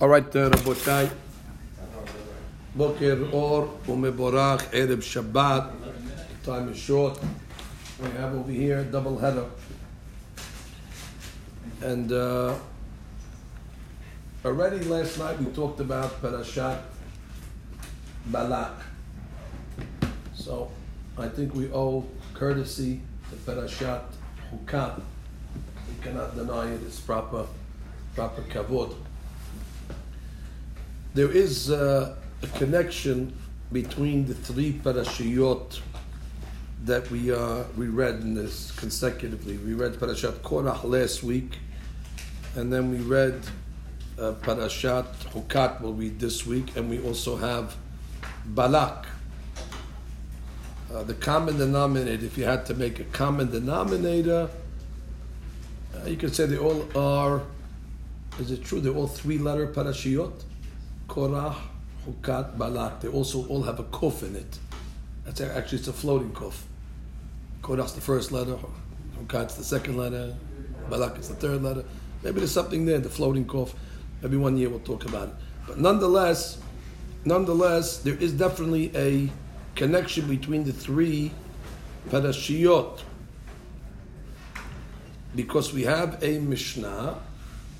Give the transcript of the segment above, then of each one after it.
Alright, רבותיי, בוקר אור ומבורך, ערב Shabbat. time is short. We have over here double header. And uh, already last night we talked about Parashat Balak. So I think we owe courtesy to Parashat Hukat. We cannot deny it its proper, proper kavod. There is uh, a connection between the three parashiyot that we uh, we read in this consecutively. We read Parashat Korach last week, and then we read uh, Parashat Hukat. We'll read this week, and we also have Balak. Uh, the common denominator, if you had to make a common denominator, uh, you could say they all are. Is it true? They're all three-letter parashiyot. Korah, Hukat, Balak. They also all have a kuf in it. That's actually it's a floating kuf. Korach's the first letter, Hukat's the second letter, Balak is the third letter. Maybe there's something there, the floating kuf. Maybe one year we'll talk about it. But nonetheless, nonetheless, there is definitely a connection between the three parashiyot. Because we have a Mishnah,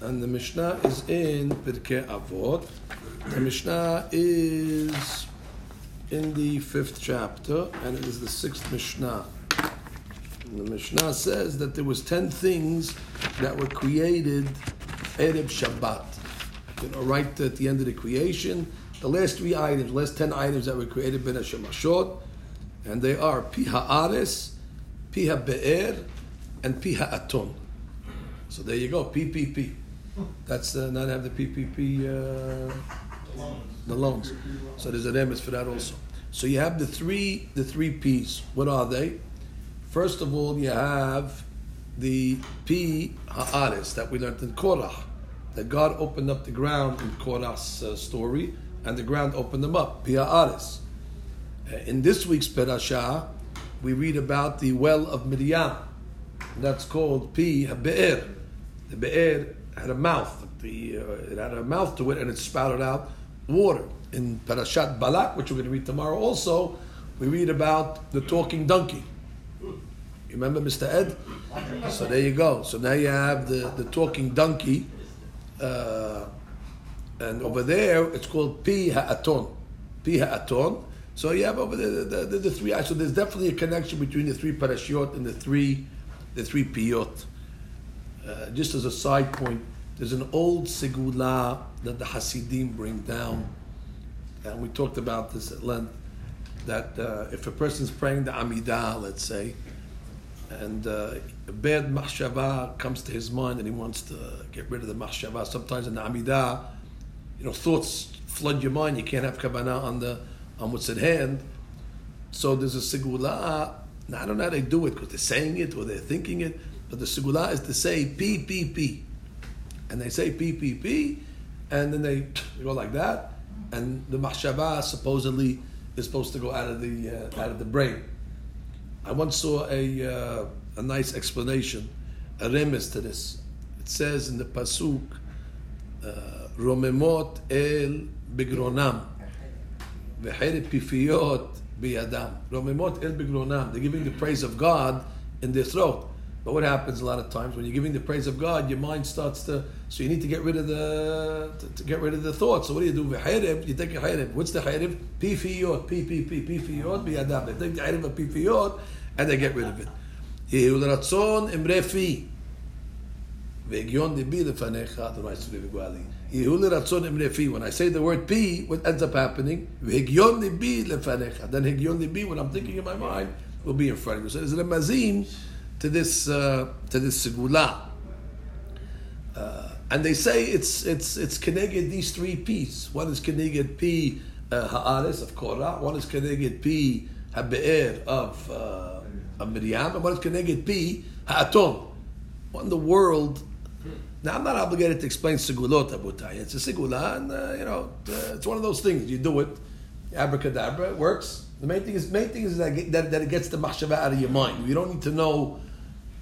and the Mishnah is in Pirkei Avot. The Mishnah is in the fifth chapter, and it is the sixth Mishnah. And the Mishnah says that there was ten things that were created Erev Shabbat. You know, right at the end of the creation, the last three items, the last ten items that were created Ben Hashemashot, and they are Piha Ares, Piha Be'er, and Piha Aton. So there you go, PPP. That's uh, not have the PPP. Uh, the loans. So there's an emes for that also. So you have the three the three P's. What are they? First of all, you have the P Ha'aris that we learned in Korah. That God opened up the ground in Korah's uh, story, and the ground opened them up. P Ha'aris. Uh, in this week's Perashah, we read about the well of Miriam. That's called Pi Be'er. The Be'er had a mouth. The, uh, it had a mouth to it, and it spouted out water. In Parashat Balak, which we're going to read tomorrow, also we read about the talking donkey. You remember Mr. Ed? So there you go. So now you have the, the talking donkey, uh, and over there it's called Pi Ha'aton. Pi Ha'aton. So you have over there the, the, the, the three. So there's definitely a connection between the three parashiot and the three the three piyot. Uh, just as a side point, there's an old segula that the Hasidim bring down, and we talked about this at length. That uh, if a person's praying the Amidah, let's say, and uh, a bad machshava comes to his mind and he wants to get rid of the machshava, sometimes in the Amidah, you know, thoughts flood your mind. You can't have kavanah on the on what's at hand. So there's a segula. Now I don't know how they do it because they're saying it or they're thinking it, but the segula is to say p p p, and they say p p p, and then they, go like that, and the machshava supposedly is supposed to go out of the uh, out of the brain. I once saw a uh, a nice explanation, a remes to this. It says in the pasuk, uh, "Romemot el bigronam, v'cheret pifiyot biyadam." Romemot el bigronam. They're giving the praise of God in their throat. But what happens a lot of times when you're giving the praise of God, your mind starts to. So you need to get rid of the to, to get rid of the thoughts. So what do you do? You take a chayrev. What's the chayrev? Pifiyot, p p p pfiot. Be adam. They take the chayrev of pifiyot and they get rid of it. Yehu ratzon imrefi. Ve'gion debi lefanecha adonai suvi v'guali. Yehu ratzon imrefi. When I say the word p, what ends up happening? Then when I'm thinking in my mind, will be in front of you. So there's a mazim to this, uh, to this segula. Uh, and they say it's it's it's connected these three P's. One is connected P uh, of Korah. One is connected P Habe'er of uh, of Miriam, and one is connected P Ha'aton. What in the world? Now I'm not obligated to explain segulot abutai. It's a segula, and uh, you know uh, it's one of those things. You do it, abracadabra, it works. The main thing is main thing is that, that, that it gets the machshava out of your mind. You don't need to know,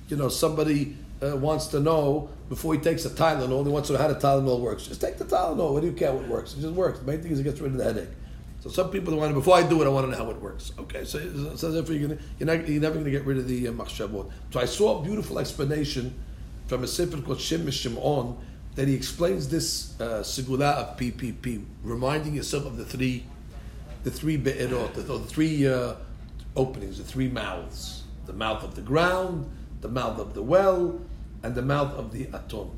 you know, somebody uh, wants to know before he takes a Tylenol, he wants to know how the Tylenol works. Just take the Tylenol. What do you care what works? It just works. The main thing is it gets rid of the headache. So some people want to, before I do it, I want to know how it works. Okay, so, so therefore you're, gonna, you're, not, you're never going to get rid of the uh, machshavot. So I saw a beautiful explanation from a sefer called Shem Shimon that he explains this uh, segula of PPP, reminding yourself of the three, the three be'erot, the, the three uh, openings, the three mouths, the mouth of the ground, the mouth of the well, and the mouth of the atom.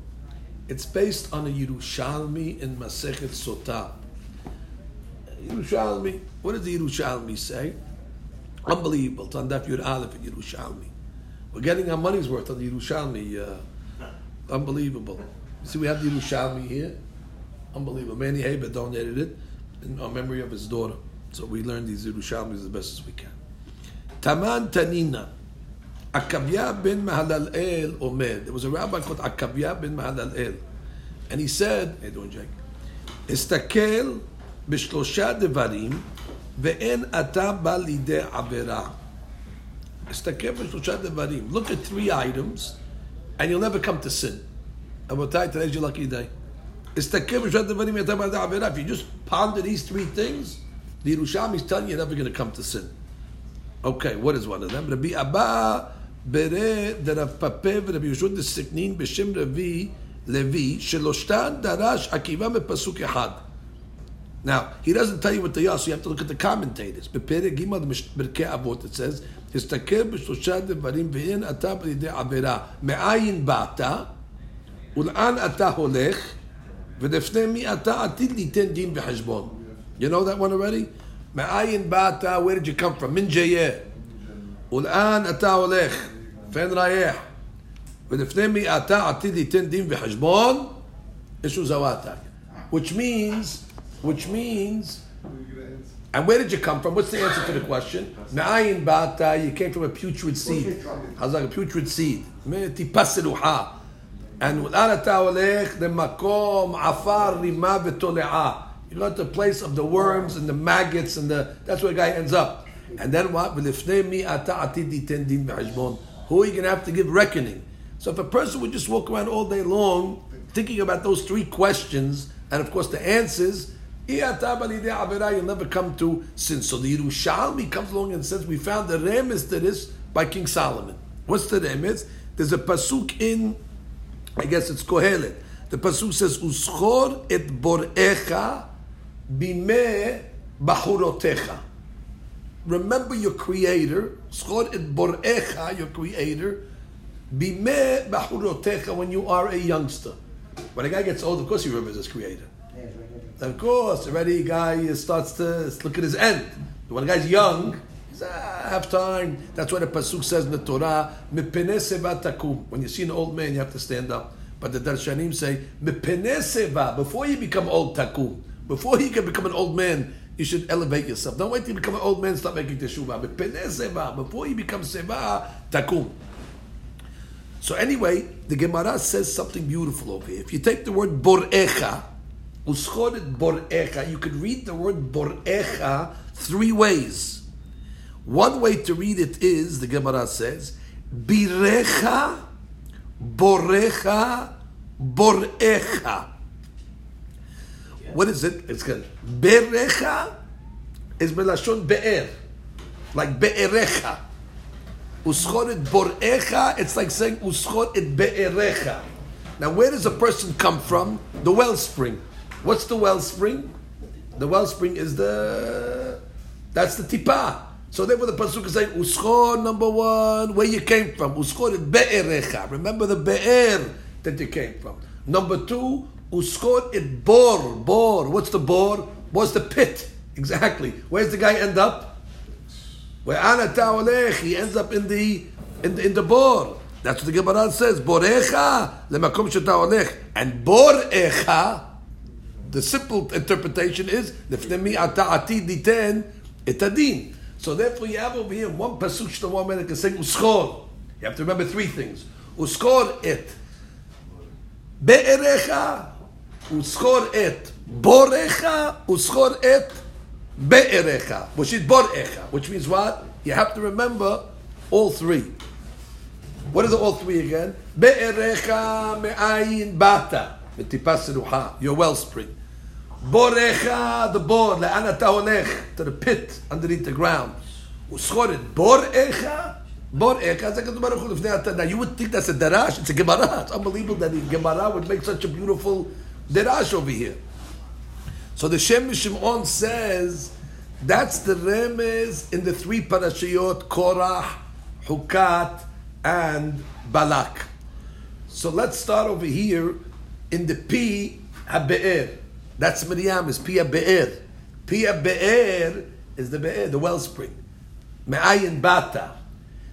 It's based on a Yerushalmi in Masechet Sotah. Yerushalmi, what does the Yerushalmi say? Unbelievable. It's on Daf Yud Aleph in Yerushalmi. We're getting our money's worth on the Yerushalmi. Uh, unbelievable. See, we have the Yerushalmi here. Unbelievable. Manny Haber donated it in memory of his daughter. So we learn these Yerushalmis as best as we can. Taman Tanina. Akavya bin Mahalalel Omed. There was a rabbi called Akavya bin Mahalalel. And he said, Hey, doing Jake? Estakel b'shlosha devarim ve'en ata ba lidei avera. Estakel b'shlosha devarim. Look at three items and you'll never come to sin. Abotai, today's your lucky day. Estakel b'shlosha devarim ata ba lidei avera. If you just ponder these three things, the Yerushalmi is telling you you're never going to come to sin. Okay, what is one of them? Rabbi Abba ברה דרב פפה ורבי יהושע דסכנין בשם רבי לוי, שלושתן דרש עקיבא בפסוק אחד. Now, he doesn't tell you what they are, so you have to look at the commentators. בפרק ג' בפרקי אבות, it says, הסתכל בשלושה דברים ואין אתה בידי עבירה. מאין באת, ולאן אתה הולך, ולפני מי אתה עתיד ליתן דין וחשבון. You know that one already? מאין באת, where did you come from? מן ג'יה. ולאן אתה הולך? פן רייח. ולפני מי אתה עתיד ליתן דין וחשבון? איזשהו זוואטק. Which means, which means, and where did you come from? What's the answer to the question? מאין באת? You came from a putrid seed. How's like a putrid seed? טיפה סלוחה. And ולאן אתה הולך? למקום עפר, רימה ותולעה. You go to the place of the worms and the maggots and the, that's where the guy ends up. And then what? Who are you going to have to give reckoning? So if a person would just walk around all day long thinking about those three questions, and of course the answers, you'll never come to sin. So the Yerushalmi comes along and says, we found the remes to this by King Solomon. What's the remes? There's a pasuk in, I guess it's Kohelet. The pasuk says, Uschor et borecha bime bahurotecha remember your creator, et borecha, your creator, bime bahurotecha, when you are a youngster. When a guy gets old, of course he remembers his creator. Of course, already a guy starts to look at his end. When a guy's young, he's, ah, have time. That's why the Pasuk says in the Torah, When you see an old man, you have to stand up. But the Darshanim say, before you become old, takum. Before you can become an old man, you should elevate yourself. Don't wait till you become an old man start making teshuvah. Before you become seva, takum. So anyway, the Gemara says something beautiful over here. If you take the word borecha, uschoret borecha, you could read the word borecha three ways. One way to read it is, the Gemara says, birecha, borecha, borecha. What is it? It's good. Berecha is melashon be'er, like be'erecha. Uschor et borecha, it's like saying uschor et be'erecha. Now, where does a person come from? The wellspring. What's the wellspring? The wellspring is the that's the tipa. So therefore, the pasuk is saying uschor number one, where you came from. Uschor et be'erecha. Remember the be'er that you came from. Number two, Uskot it bor, bor. What's the bor? What's the pit? Exactly. Where's the guy end up? Where ana ta'olech, he ends up in the in the, in the bor. That's what the Gemara says. Borecha lemakom sheta'olech. And borecha, the simple interpretation is lefnemi ata atid diten etadin. So therefore, you have over here one pasuk one man can say uskor. You have to remember three things. Uskor it. Be'erecha וזכור את בורך וזכור את בערך, which is borecha, which means what? You have to remember all three. What are the all three again? Be'erecha me'ayin bata. Your wellspring. Borecha, the bor, le'ana tahonech, to the pit underneath the ground. Uschoret, borecha, borecha, Now you would think that's a darash, it's a Gemara. It's unbelievable that the Gemara would make such a beautiful darash over here. So the Shem Shimon says, that's the remez in the three parashiyot, Korah, Hukat, and Balak. So let's start over here in the P HaBe'er. That's Miriam, is Pi HaBe'er. Pi HaBe'er is the Be'er, the wellspring. Me'ayin Bata.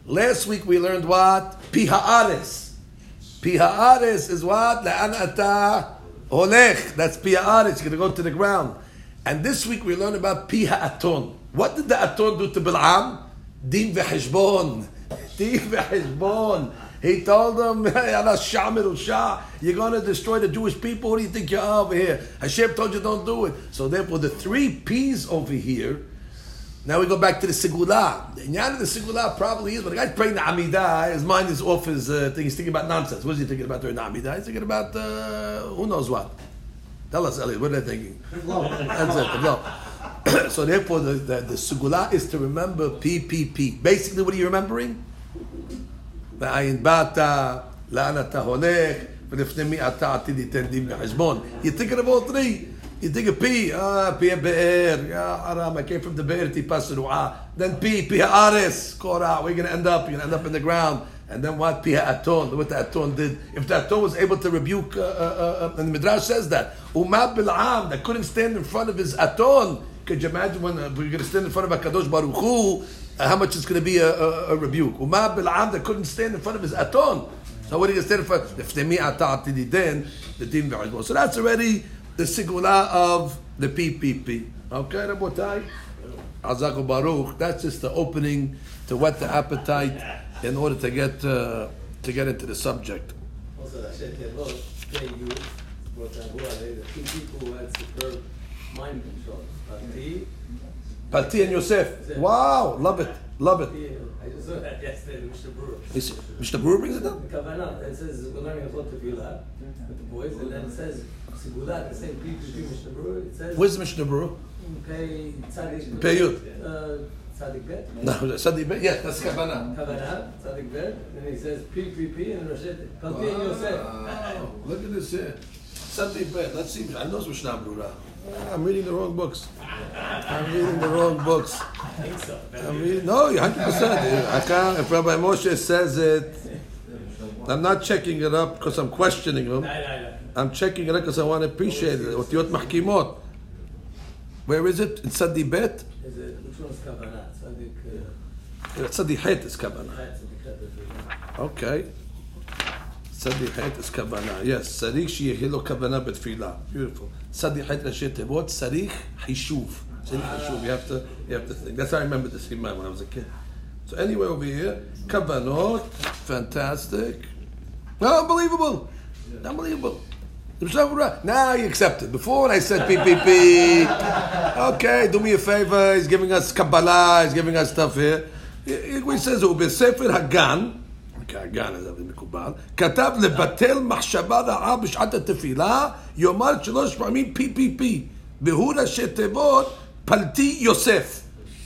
Last week we learned what? Pi Ha'ares. Pi Ha'ares is what? La'an ata olech. That's Pi Ha'ares. You're going to go to the ground. And this week we learn about Pi Ha'aton. What did the Aton do to Bil'am? Din ve'heshbon. Din ve'heshbon. He told them, you're going to destroy the Jewish people. What do you think you are over here? Hashem told you don't do it. So therefore, the three P's over here, now we go back to the segula. The Inyan of the segula probably is, when the guy's praying the Amidah, his mind is off his uh, thing. He's thinking about nonsense. What is he thinking about during the Amidah? He's thinking about uh, who knows what. Tell us, Elliot, what are they thinking? That's it, no. so therefore, the, the, the is to remember PPP. Basically, what are you remembering? You're thinking of all three. You dig a p, ah, pee a be'er, yeah, aram, I came from the be'er, tipa Then pee, pee aris, out, we're going to end up, you're going to end up in the ground. And then what? Pia Aton, what the Aton did. If the Aton was able to rebuke, uh, uh, uh, uh and the Midrash says that, Umab Bil'am, that couldn't stand in front of his Aton. Could you imagine when uh, we're going to stand in front of a kadosh Baruch Hu, uh, how much it's going to be a, a, a rebuke? Umab Bil'am, that couldn't stand in front of his Aton. So what are you going to stand in front? If they meet Ata'atididin, the Din So that's already the sigula of the PPP. Okay, Rabotai? Azaku Baruch. That's just the opening to whet the appetite in order to get uh, to get into the subject. Also, they used, for example, the two people who had superb mind control. Palti and Yosef. Wow, love it, love it. I just saw that yesterday, Mishnah Brura. Mishnah Brura brings it down? Kavanah, it says we're learning a lot of Tefillah with the boys, and then it says Sigulat, the same P between Mishnah Brura. It says. Where's Mishnah Brura? Pay Tzadik. Pay Yud. Uh, Tzadik Bet. No, Tzadik Bet. Yes, that's Kavanah. Kavanah, Tzadik Bet, and he says P P P and Roshet. Palti and Yosef. Look at this here. Tzadik Bet. Let's see. I know Mishnah Brura. I'm reading the wrong books. I'm reading the wrong books. I think so. I'm reading, no, 100%. I can't, if Rabbi Moshe says it, I'm not checking it up because I'm questioning him. I'm checking it up because I want to appreciate it. Otiyot mahkimot. Where is it? In Sadi Bet? Is it, which one's Kavanah? Tzadik. Sadi Het is Kavanah. Okay. Sadi Het is Kavanah. Yes. Sarich שיהיה לו כוונה בתפילה. Beautiful. Sadi Het ראשי תיבות, צריך חישוב. It's You have to, you have to think. That's how I remember this Imam when I was a kid. So anyway, over here, kavanot, fantastic, no, unbelievable, unbelievable. Now you accept it. Before when I said PPP, okay, do me a favor. He's giving us Kabbalah. He's giving us stuff here. He says ובספר הגן, הגן הזה מקובל, כתב לבטל מחשבה רעה בשעת התפילה, יאמר שלוש פעמים PPP. בהוא ראשי תיבות Palti Yosef.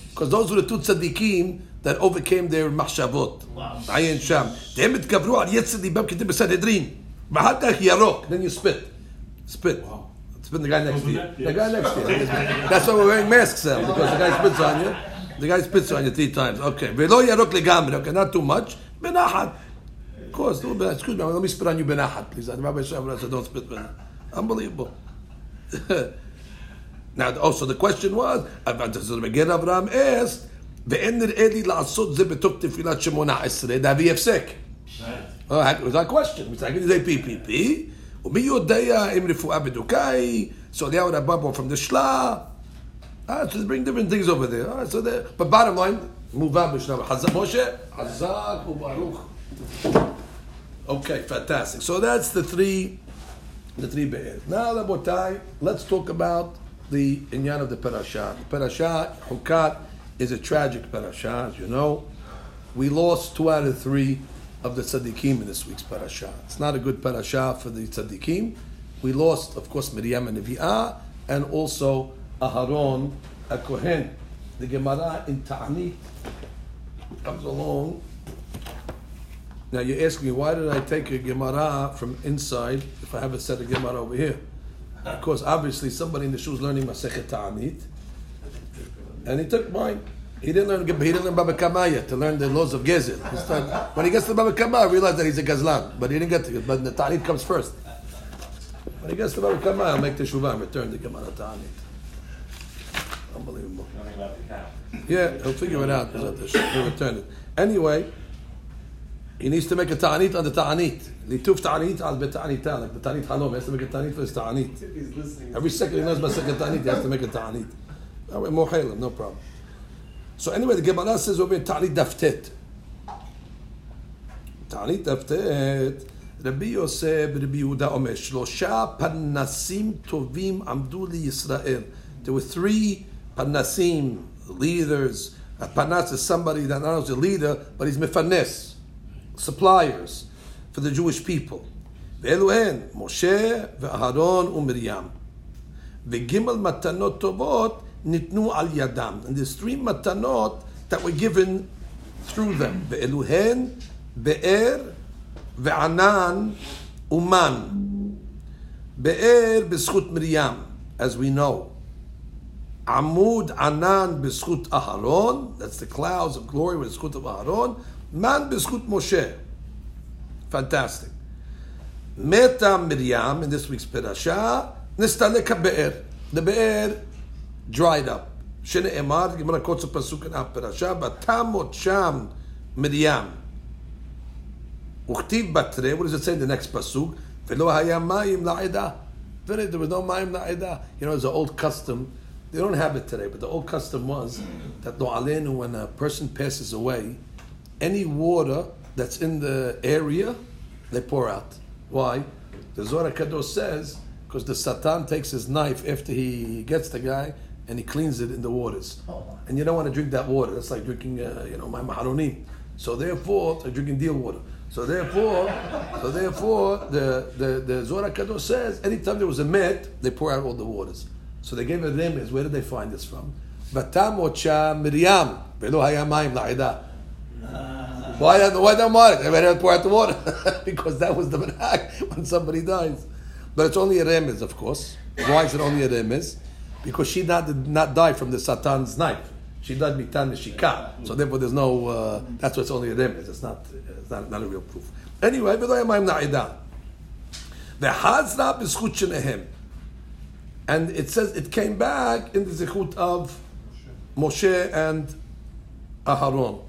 Because those were the two tzaddikim that overcame their machshavot. Ayin Sham. Them התגברו על יצר ליבם כדי בסנהדרין. ואחר כך ירוק. Then you spit. Spit. Spit the guy next to you. The guy next to you. That's why we're wearing masks now, because the guy spits on you. The guy spits on you three times. Okay. ולא ירוק לגמרי. Okay, not too much. בנחת. Of course, excuse me, let me spit on you בנחת, please. Rabbi Shabbat said, don't spit בנחת. Unbelievable. Now, also the question was, again Abraham asked, ואין נראה לי לעשות זה בתוך תפילת שמונה עשרה, להביא הפסק. It was a question, מסתכל זה PPP, ומי יודע אם רפואה בדוקה היא, so אליהו רבבו from the Shla, ah, so they bring different things over there. Ah, so the, but bottom line, מובן בשלב, משה, חזק וברוך. Okay, fantastic. So that's the three, the three be'er. Now, Rabotai, let's talk about the inyan of the parasha. The parasha, Hukat, is a tragic parasha, as you know. We lost two out of three of the tzaddikim in this week's parasha. It's not a good parasha for the tzaddikim. We lost, of course, Miriam and Nevi'ah, and also Aharon, a Kohen. The Gemara in Ta'anit comes along. Now you ask me, why did I take a Gemara from inside if I have a set of Gemara over here? Because obviously somebody in the shoe is learning Masechet Ta'anit, and he took mine. He didn't learn. He didn't learn Baba Kamaya to learn the laws of Gezel. When he gets to Baba Kama, I realize that he's a Gazlan, but he didn't get to. But the Ta'anit comes first. When he gets to Baba Kama, I'll make the Shuvah and return the Gemara Ta'anit. Unbelievable. Yeah, he'll figure it out. He'll return it. Anyway, he needs to make a ta'anit on the ta'anit. Lituf ta'anit al beta'anita, like the ta'anit halom. He has to make a ta'anit for his ta'anit. Every second he knows about second ta'anit, he has to make a ta'anit. No problem. So anyway, the Gemara says over here, ta'anit daftet. ta'anit daftet. רבי יוסף ורבי יהודה אומר, שלושה פנסים טובים עמדו לישראל. There were three panasim, leaders. A panas is somebody that not only is a leader, but he's mefanes, suppliers for the Jewish people. ואלו הן, משה ואהרון ומרים. וגימל מתנות טובות nitnu al yadam, and there's three matanot that were given through them. Be'eluhen, Be'er, Ve'anan, Uman. Be'er b'schut Miriam, as we know. Amud Anan b'schut Aharon, that's the clouds of glory with of Aharon. Man b'schut Moshe. Fantastic. Meta Miriam, in this week's parasha. Nistaleka Be'er. The Be'er dried up. Quotes a pasuk in our Perashah, Batamot Sham Miriam. Uchtiv Batre, what does it say in the next pasuk? Velo haya mayim la'ida. There was no mayim la'ida. You know, it's an old custom they don't have it today, but the old custom was that alenu, when a person passes away, any water that's in the area, they pour out. Why? The Zohar Kadosh says, because the Satan takes his knife after he gets the guy and he cleans it in the waters. And you don't want to drink that water. That's like drinking, uh, you know, my maharonim. So therefore, like drinking deal water. So therefore, so therefore, the the the Zohar Kadosh says, anytime there was a met, they pour out all the waters. So they gave a remez. Where did they find this from? Batamocha Miriam. Velo hayamayim la'ida. Why why don't want it? They better pour out the water because that was the minhag when somebody dies. But it's only a remez, of course. Why is it only a remez? Because she not, did not die from the Satan's knife. She died mitan shika. So therefore, there's no. Uh, that's why it's only a remez. It's not. It's not, not a real proof. Anyway, velo hayamayim la'ida. The hazra b'schut shenehem. And it says it came back in the zichut of Moshe and Aharon.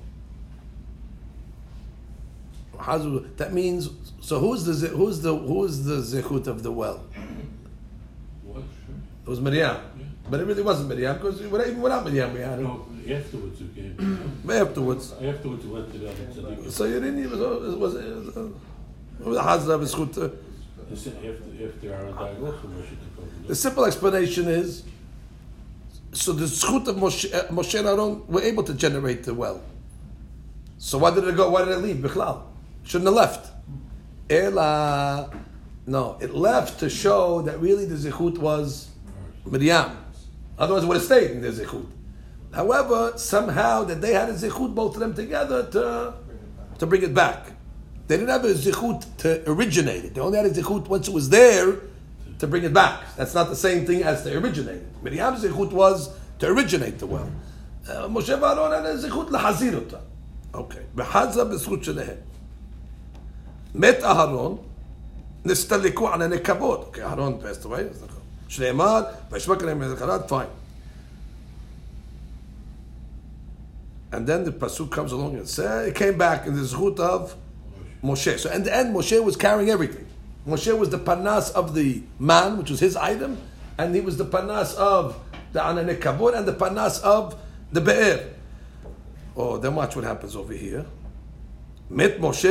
That means so. Who's the who's the who's the zichut of the well? It was Miriam, but it really wasn't Miriam because even without Miriam we had it. No, afterwards it came. afterwards. Afterwards it went to the other tzaddik. So you didn't even. It was. It was a hazra b'schut. After after Aaron died, also Moshe took over. The simple explanation is so the schut of Moshe, uh, Moshe and Aaron were able to generate the well. So why did it go? Why did it leave? Bichlal shouldn't have left. Ela, no, it left to show that really the zichut was Miriam. Otherwise, it would have stayed in the zichut. However, somehow that they had a zichut, both of them together, to to bring it back. They didn't have a zichut to originate it. They only had a zichut once it was there to bring it back. That's not the same thing as to originate it. Miriam's zichut was to originate the well. Uh, Moshe ואהרון had a zichut להחזיר אותה. אוקיי. וחזה בזכות שלהם. מת אהרון, נסתלקו על הנקבות. אוקיי, אהרון passed Shneimad, Veshmakanim Charat, fine. And then the Pasuk comes along and says, it came back in the Zchut of Moshe. So in the end, Moshe was carrying everything. Moshe was the panas of the man, which was his item, and he was the panas of the Anane Kabur and the panas of the Be'er. Oh, then watch what happens over here. Met Moshe.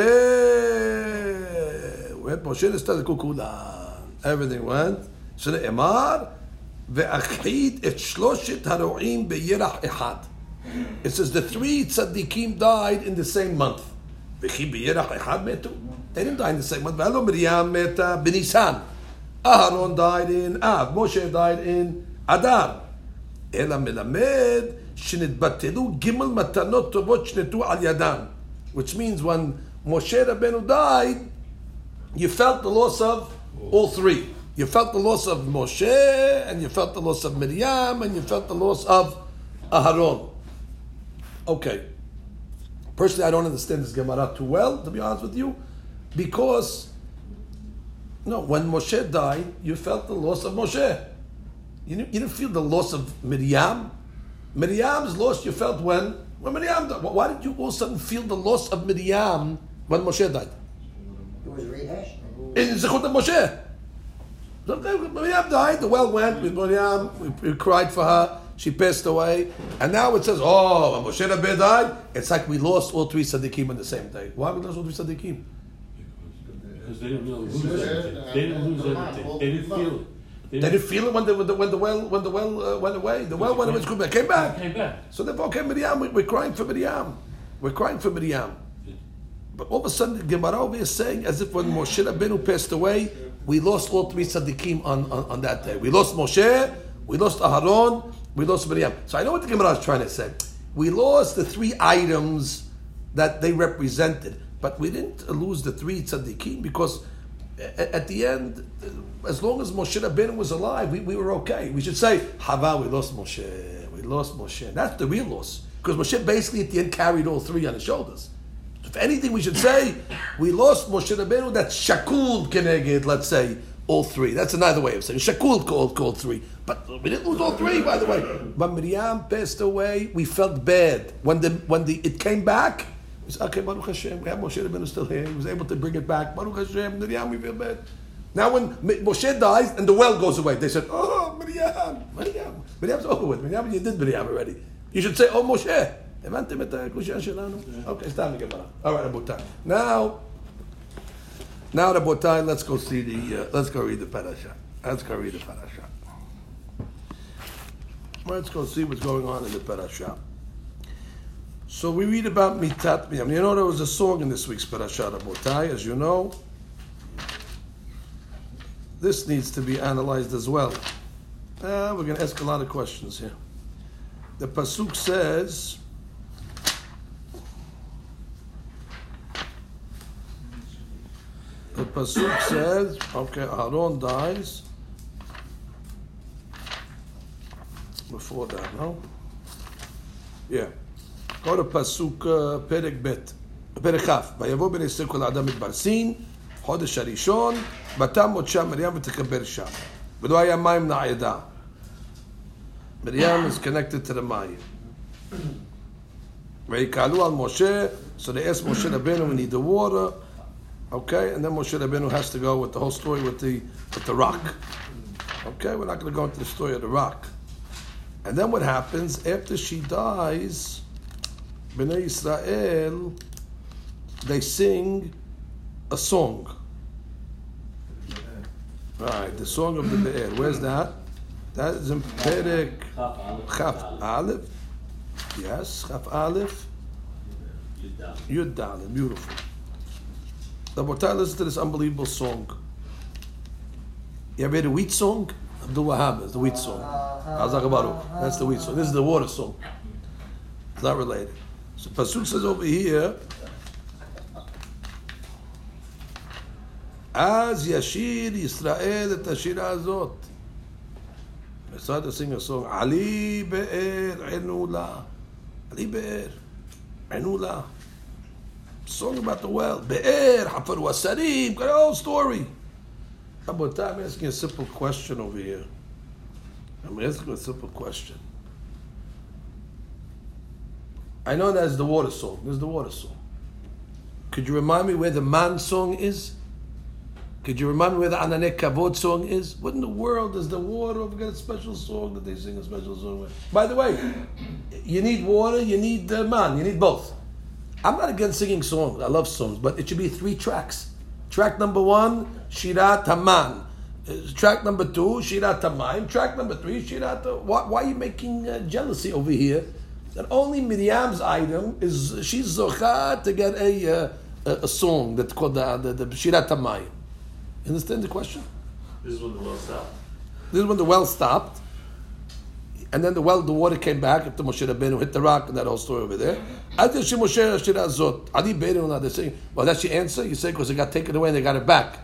Met Moshe, the kukulan. Everything went שנאמר, ואחיד את שלושת הרועים בירח אחד. It says the three tzaddikim died in the same month. וכי בירח אחד מתו. They didn't die in the same month. והלא מרים מתה בניסן. Aharon died in Av. Moshe died in Adar. אלא מלמד שנתבטלו ג' מתנות טובות שנתו על ידם. Which means when Moshe Rabbeinu died, you felt the loss of all three. You felt the loss of Moshe, and you felt the loss of Miriam, and you felt the loss of Aharon. Okay. Personally, I don't understand this Gemara too well, to be honest with you, because no, when Moshe died, you felt the loss of Moshe. You didn't, you didn't feel the loss of Miriam. Miriam's loss you felt when when Miriam died. Why did you all of a sudden feel the loss of Miriam when Moshe died? It was rehashed. In Zechut of Moshe. So, okay, Miriam died, the well went with Miriam, we, we cried for her, she passed away, and now it says, oh, when Moshe Rabbeinu died, it's like we lost all three Sadiqim on the same day. Why we lost all three Sadiqim? Because they didn't lose anything. They didn't lose anything. They didn't feel it. They didn't feel it when the, when the, when the well when the well uh, went away. The well went away, came back, came back. Came back. So therefore, okay, Miriam, we, we're crying for Miriam. We're crying for Miriam. But all of a sudden, the Gemara over is saying as if when Moshe Rabbeinu passed away, we lost all three tzaddikim on, on, on that day. We lost Moshe, we lost Aharon, we lost Miriam. So I know what the Gemara is trying to say. We lost the three items that they represented, but we didn't lose the three tzaddikim because at the end, as long as Moshe Rabbeinu was alive, we, we were okay. We should say, Hava, we lost Moshe, we lost Moshe. That's the real loss. Because Moshe basically at the end carried all three on his shoulders. If anything, we should say we lost Moshe Rabbeinu. That's shakul keneged. Let's say all three. That's another way of saying shakul called called three. But we didn't lose all three, by the way. When Miriam passed away, we felt bad when the when the it came back. We said, okay, Baruch Hashem, we have Moshe Rabbeinu still here. He was able to bring it back. Baruch Hashem, Miriam, we feel bad. Now when Moshe dies and the well goes away, they said, oh, Miriam, Miriam. Miriam's over with. Miriam, you did Miriam already. You should say, oh, Moshe. הבנתם את הקושייה שלנו? אוקיי, סתם לגמרא. All right, רבותיי. Now, now רבותיי, let's go see the, uh, let's go read the parasha. Let's go read the parasha. Let's go see what's going on in the parasha. So we read about mitat miyam. You know there was a song in this week's parasha, Rabotai, as you know. This needs to be analyzed as well. Uh, we're going to ask a lot of questions here. The pasuk says, the pasuk says, okay, Aaron dies. Before that, no? Yeah. Go to pasuk uh, פרק ב', פרק כ', ויבוא בני ישראל כל האדם מדבר סין, חודש הראשון, ותמות שם מרים ותקבר שם. ולא היה מים לעדה. Miriam is connected to the מים. ויקהלו על משה, so they asked Moshe Rabbeinu, we need the water, okay, and then Moshe Rabbeinu has to go with the whole story with the with the rock. Okay, we're not going to go into the story of the rock. And then what happens after she dies? Bnei Israel, they sing a song. Right, the song of the Be'er. Where's that? That is in Perek Chaf Aleph. Yes, Chaf Aleph. Yud Dalet. Beautiful. Rabotai, listen to this unbelievable song. You ever heard a wheat song? Abdul Wahab is the wheat song. Hazak Baruch. That's the wheat song. This is the water song. It's not related. So Pasuk says over here, אז ישיר ישראל את השירה הזאת. They started to sing a song, עלי באר ענו לה. עלי באר ענו לה. song about the well, Be'er, Hafar Wasarim, got a whole story. I'm asking a simple question over here. I'm asking a simple question. I know that's the water song. There's the water song. Could you remind me where the man song is? Could you remind me where the Anane Kavod song is? What in the world does the water have got a special song that they sing a special song with? By the way, you need water, you need the man, you need both. I'm not against singing songs. I love songs, but it should be three tracks. Track number one, Shirat Haman. Uh, Track number two, Shirat Hamayim. Track number three, Shirat. Why, why are you making uh, jealousy over here? That only Miriam's item is she's zocha to get a uh, a, a song that's called the the, the Shirat Hamayim. Understand the question? This is when the well stopped. This is when the well stopped, and then the well, the water came back after Moshe Rabbeinu hit the rock, and that whole story over there. Ad Yashim Moshe Shira Zot. Adi Beinu now they're saying, well, that's your answer. You say because it got taken away and they got it back.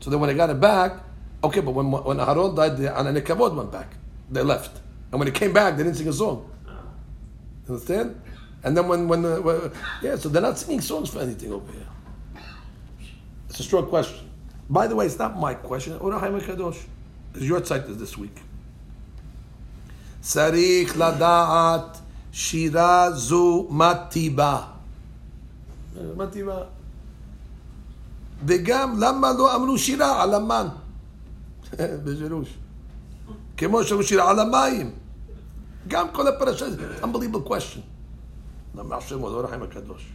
So then when they got it back, okay, but when when Aaron died, the Ananei Kavod went back. They left, and when it came back, they didn't sing a song. Understand? And then when when, uh, when yeah, so they're not singing songs for anything over here. It's a strong question. By the way, it's not my question. Ora Haim Kadosh. It's your site is this week. צריך לדעת שירה זו מה טיבה. מה טיבה? וגם למה לא אמרו שירה על המן? בגירוש. כמו שאמרו שירה על המים. גם כל הפרשה, unbelievable question. למה הוא לא רחם הקדוש?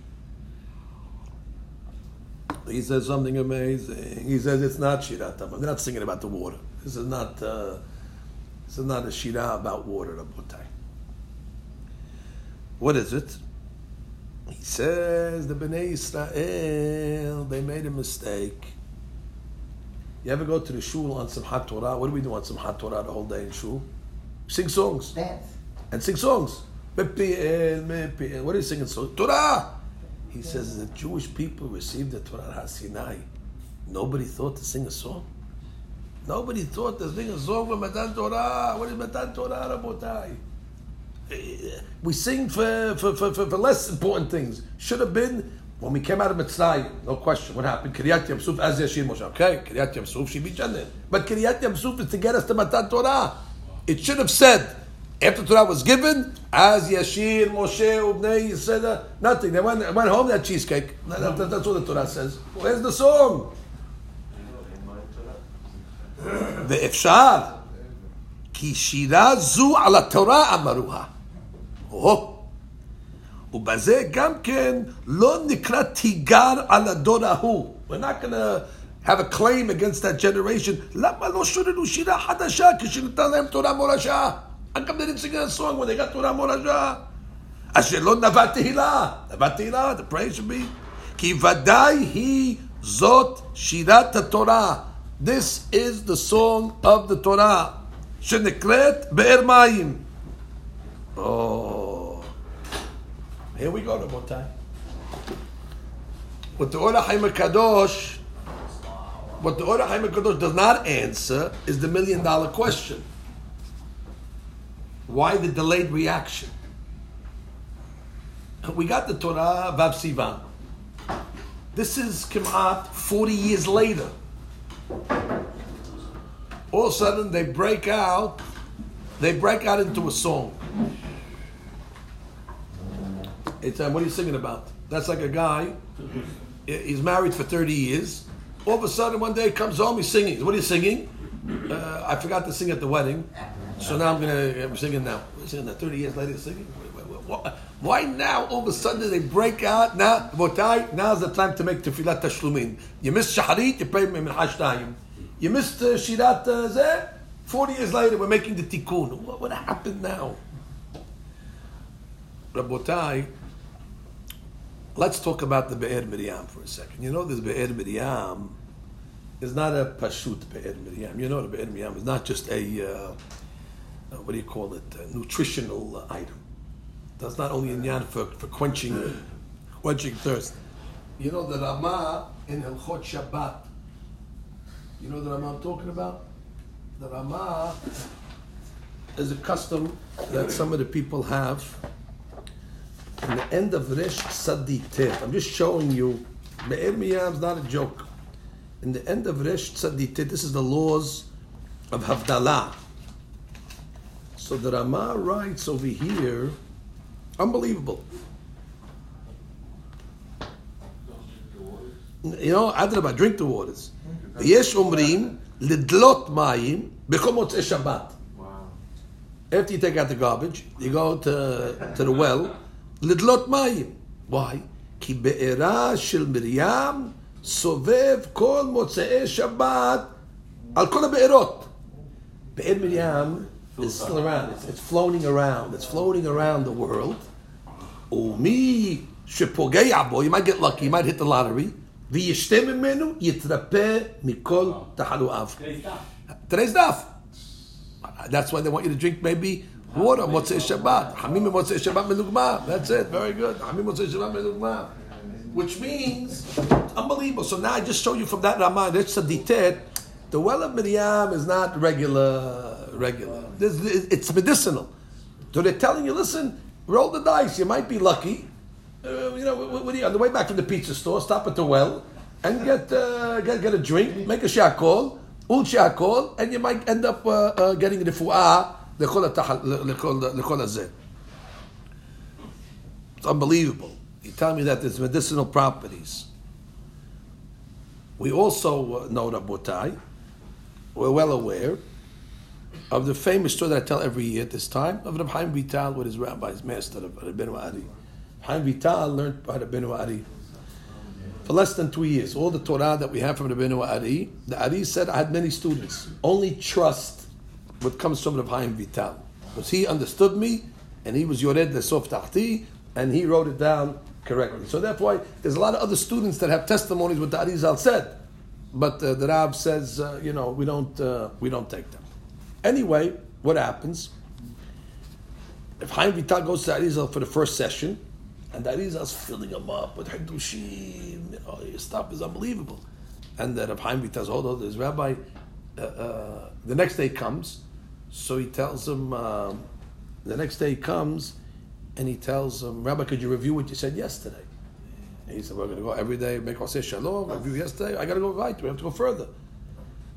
He says something amazing. He says it's not Shirat They're not singing about the water. This is not. Uh, this is not a shira about water, Rabotai. What is it? He says the Bnei Israel they made a mistake. You ever go to the shul on Simchat Torah? What do we do on Simchat Torah the whole day in shul? Sing songs. Dance. And sing songs. What are you singing? So Torah. He says the Jewish people received the Torah Sinai. Nobody thought to sing a song. Nobody thought sing a song for Matan Torah. What is Matan Torah, Rabotai? We sing for, for, for, for, less important things. Should have been when we came out of Mitzrayim. No question. What happened? Kiryat Yamsuf as Yashir Moshe. Okay, Kiryat Yamsuf, she be Janin. But Kiryat Yamsuf is to get us to Matan Torah. It should have said, after Torah was given, as Yashir, Moshe, Ubnei, Yiseda, nothing. They went, went home, that cheesecake. That, that, that's what the Torah says. Where's the song? ואפשר, כי שירה זו על התורה אמרוה. ובזה גם כן לא נקרא תיגר על הדור ההוא. We're not to have a claim against that generation. למה לא שוררו שירה חדשה כשניתן להם תורה מורשה? Come they didn't sing a song when they got תורה מורשה? אשר לא נבע תהילה. נבע תהילה, the praise should be. כי ודאי היא זאת שירת התורה. This is the song of the Torah. Sheneklet Be'er Mayim. Oh. Here we go, Rabotai. What the Ora Haim Kadosh, what the Ora Haim Kadosh does not answer is the million dollar question. Why the delayed reaction? We got the Torah Vav Sivan. This is Kimat 40 years later. All of a sudden, they break out. They break out into a song. It's uh, what are you singing about? That's like a guy. He's married for thirty years. All of a sudden, one day, he comes home. He's singing. What are you singing? Uh, I forgot to sing at the wedding, so now I'm gonna. I'm singing now. I'm singing that. Thirty years later, singing. Why now? All of a sudden they break out. Now, Botai, now's the time to make tefillat tashlumin. You missed shaharit, you pray min hashtayim. You missed uh, shirat uh, zeh. Forty years later, we're making the tikkun. What, what happened now? Rabotai, let's talk about the Be'er Miriam for a second. You know, this Be'er Miriam is not a pashut Be'er Miriam. You know, the Be'er Miriam is not just a, uh, uh what do you call it, nutritional uh, item. That's not only in Yan for, for quenching, quenching thirst. You know the Rama in Hilchot Shabbat. You know the Rama I'm talking about? The Rama is a custom that some of the people have. In the end of Rish Tzaditet, I'm just showing you. Be'er Miyam is not a joke. In the end of Rish Tzaditet, this is the laws of Havdalah. So the Rama writes over here Unbelievable. You know, אדרבה, drink the waters. ויש אומרים, לדלות מים בכל מוצאי שבת. After you take out the garbage, you go to, to the well, לדלות מים. Why? כי בעירה של מרים סובב כל מוצאי שבת על כל הבארות. באר מרים is still around. It's, it's floating around. It's floating around the world. Umi שפוגע בו, you might get lucky, you might hit the lottery, וישתה ממנו, יתרפא מכל תחלואיו. Today's daf. That's why they want you to drink maybe water, Motzei Shabbat. Hamim Motzei Shabbat Melugma. That's it. Very good. Hamim Motzei Shabbat Melugma. Which means, unbelievable. So now I just show you from that Ramah, that's a ditet. The well of Miriam is not regular, regular. it's medicinal. So they're telling you, listen, roll the dice. You might be lucky. Uh, you know, what, what you, on the way back from the pizza store, stop at the well and get uh, get, get a drink, make a shakol, ul shakol, and you might end up uh, uh getting the fu'ah, the kol. It's unbelievable. You tell me that there's medicinal properties. We also uh, know Rabotai, we're well aware of the famous story that I tell every year at this time of Reb Chaim Vital with his rabbi's master, Rabbeinu Ari. Chaim Vital learned by Rabbeinu Ari for less than two years. All the Torah that we have from Rabbeinu Ari, the Ari said, I had many students. Only trust what comes from Rav Chaim Vital. Because he understood me, and he was Yored Lesof Tahti, and he wrote it down correctly. So therefore, there's a lot of other students that have testimonies what the Arizal said, but uh, the Rab says, uh, you know, we don't, uh, we don't take them. Anyway, what happens? If Chaim Vital goes to Arizal for the first session, and Arizal's filling him up with Hidushim, you know, his stuff is unbelievable. And then Rav Chaim Vital hold on, there's Rabbi, uh, uh, the next day comes, so he tells him, um, the next day comes and he tells him, Rabbi, could you review what you said yesterday? And he said, We're going to go every day, make say shalom, review yesterday. I got to go right, we have to go further.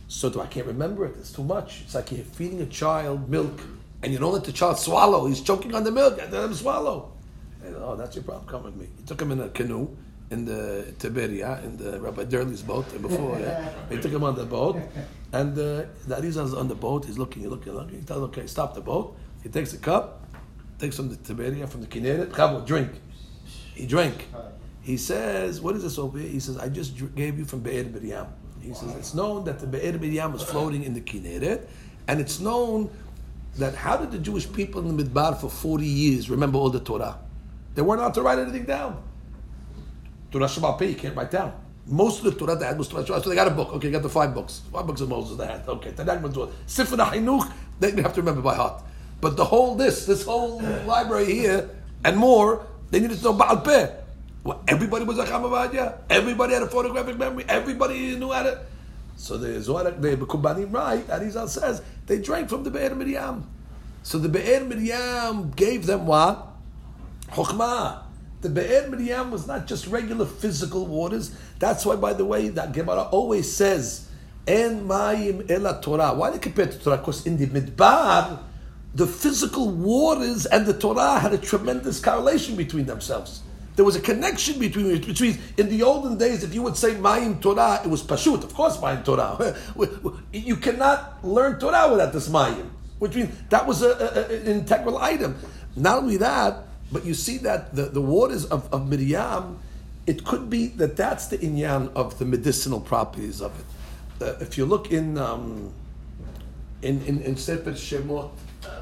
So do I can't remember it, it's too much. It's like you're feeding a child milk and you don't let the child swallow. He's choking on the milk and let him swallow. And, oh, that's your problem, come with me. He took him in a canoe in the Tiberia, in the Rabbi Durley's boat And before. Yeah, took him on the boat, and uh, Arizal's on the boat. He's looking, he's looking, looking. He tells, "Okay, stop the boat." He takes a cup, takes from the Tiberia, from the Kinneret, Chavo, drink. He drank. He says, "What is this over here?" He says, "I just gave you from Be'er Miriam." He says, "It's known that the Be'er Miriam was floating in the Kinneret, and it's known." That how did the Jewish people in the Midbar for 40 years remember all the Torah? They weren't allowed to write anything down. Torah Shabbat you can't write down. Most of the Torah they had was Torah Shabbat. So they got a book. Okay, got the five books. Five books of Moses they had. Okay, Taryag Mitzvot. Sefer HaChinuch, they have to remember by heart. But the whole, this, this whole library here, and more, they needed to know Baal Peh. Well, everybody was a Chamavadia. Everybody had a photographic memory. Everybody knew how to. So the Zohar, the Kubanim right, Arizal says, they drank from the Be'er Miriam. So the Be'er Miriam gave them what? Chokhmah. The Be'er Miriam was not just regular physical waters. That's why, by the way, that Gemara always says, En Mayim Ela Torah. Why they compare to Torah? Because in the Midbar, the physical waters and the Torah had a tremendous correlation between themselves. There was a connection between between in the olden days. If you would say Mayim Torah, it was Pashut. Of course, Mayim Torah. you cannot learn Torah without this Mayim, which means that was a, a, an integral item. Not only that, but you see that the, the waters of, of Miriam, it could be that that's the inyan of the medicinal properties of it. Uh, if you look in um, in in, in Sefer Shemot,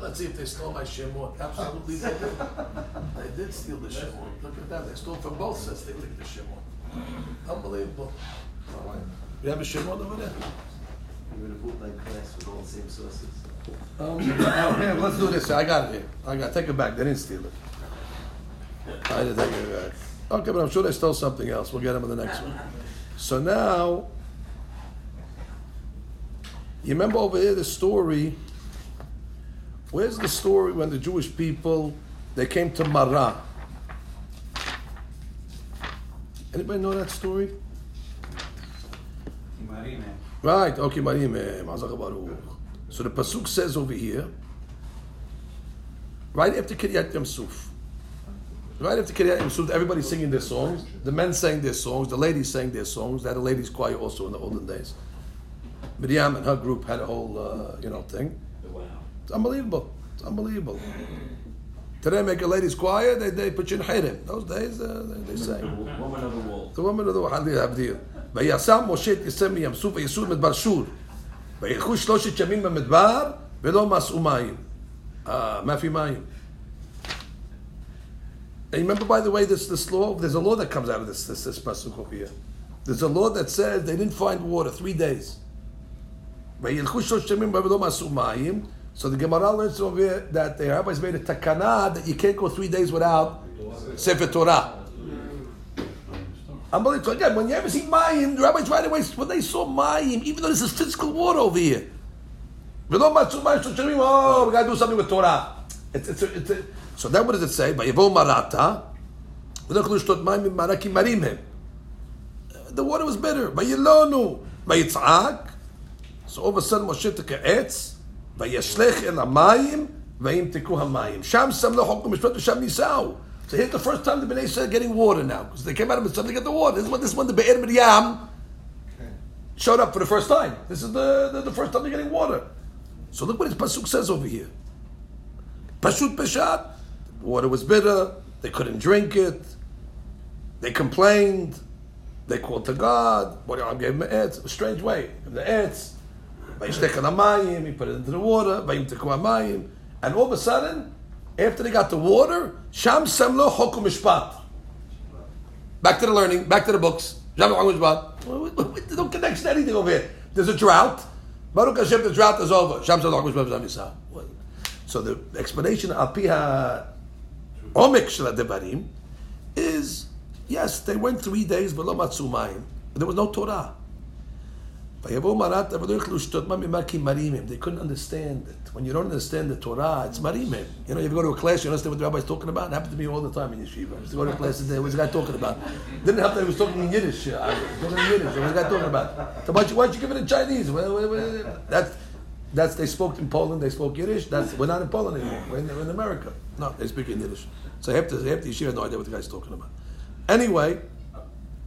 let's see if they stole my Shemot. Absolutely, they did. They did steal the Shemot. Look at that. They stole from both sets. They took the Shemot. Unbelievable. You have a Shemot over there? You're going to put like class with all the same sources. Um, oh, let's do this. I got it here. I got. Take it back. They didn't steal it. I didn't take it back. Okay, but I'm sure they stole something else. We'll get them in the next one. So now, you remember over here the story. Where's the story when the Jewish people they came to Marah? Anybody know that story? Right, okay, Marime. So the Pasuk says over here, right after Kriat Yam Suf, Right after Kriat Yam Suf, everybody's singing their songs. The men sang their songs. The ladies sang their songs. They had a ladies' choir also in the olden days. Miriam and her group had a whole, uh, you know, thing. Wow. It's unbelievable. It's unbelievable. Today, make a ladies' choir, they, they put you in Hirim. Those days, uh, they, they sang. The woman of the wall. The woman of the wall. הבדיר. ויסע משה את יסם מים סוף ויסעו מדבר שור. וילכו שלושת ימים במדבר ולא מסעו מים. מה في מים? And remember, by the way, this this law. There's a law that comes out of this this this pasuk over here. There's a law that says they didn't find water three days. So the Gemara learns over here that the rabbis made a takana that you can't go three days without Sefer Torah. Unbelievable. Again, when you ever see Mayim, the rabbis right away, when they saw Mayim, even though this is physical water over here, we don't much about oh, we got to do something with Torah. It's, it's, it's, it's, so then what does it say? The water was bitter. So all of a sudden Moshe took a etz. Vayashlech el hamayim. Vayimtiku hamayim. Sham sam lo chokum mishpat v'sham nisau. So here's the first time the Bnei Israel getting water now. Because they came out of Mitzvah to get the water. This is when, this is when the Be'er showed up for the first time. This is the, the, the first time they're getting water. So look what his Pasuk says over here. Pashut Peshat. Water was bitter. They couldn't drink it. They complained. They called to God. What I gave an etz. A strange way. The etz. He put it into the water. And all of a sudden, after they got the water, Sham Semlo Chokum Mishpat. Back to the learning, back to the books. Mishpat. No connection to anything over here. There's a drought. Baruch Hashem, the drought is over. Sham. So the explanation of Piha Omek Shel Devarim is yes, they went three days below Matsumayim, there was no Torah. They couldn't understand it. When you don't understand the Torah, it's marimim. You know, if you go to a class, you understand what the rabbi is talking about. It happened to me all the time in yeshiva. I used to go to a class today. What's the guy talking about? Didn't help that he was talking in Yiddish. I was talking in Yiddish. What's the guy talking about? So why don't you give it in Chinese? That's that's they spoke in Poland. They spoke Yiddish. That's we're not in Poland anymore. We're in, we're in America. No, they speak in Yiddish. So half the half the yeshiva no idea what the guy's talking about. Anyway.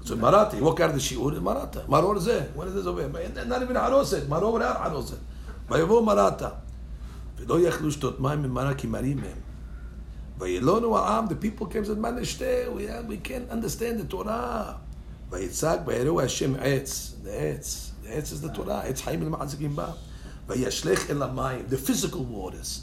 So Marathi, you walk out of the shiur in Maratha. Maror zeh. What is this over here? Not even Haroset. Maror without Haroset. ויבואו מרתה, ולא יכלו לשתות מים ממרה כי מרים הם. וילונו העם, the people came and said, מה נשתה? We can't understand the Torah. ויצעק ויראו השם עץ, the עץ, the עץ is the Torah, עץ חיים למחזיקים בה. וישלך אל המים, the physical waters.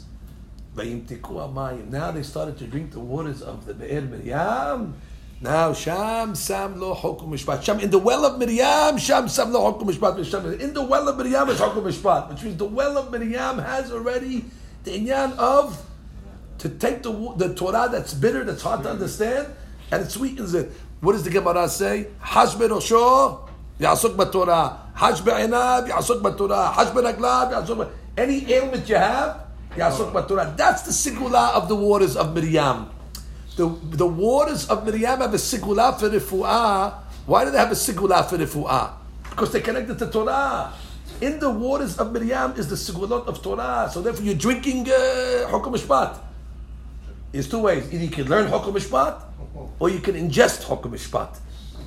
וימתקו המים. Now they started to drink the waters of the באר מרים. Now, Sham Sam Lo Hokum Mishpat. Sham in the well of Miriam, Sham Sam Lo Hokum Mishpat. In the well of Miriam is Hokum Mishpat, which means the well of Miriam has already the inyan of to take the, the Torah that's bitter, that's hard to understand, and it sweetens it. What does the Gemara say? Hashbe Rosho, Yasuk Batorah. Hashbe Einab, Yasuk Batorah. Hashbe Raglab, Yasuk Any ailment you have, Yasuk Batorah. That's the singular of the waters of Miriam the, the waters of Miriam have a sigula for refu'ah. Why do they have a sigula for refu'ah? Because they're connected to Torah. In the waters of Miriam is the sigulot of Torah. So therefore you're drinking uh, Mishpat. There's two ways. Either you can learn Hukum Mishpat, or you can ingest Hukum Mishpat.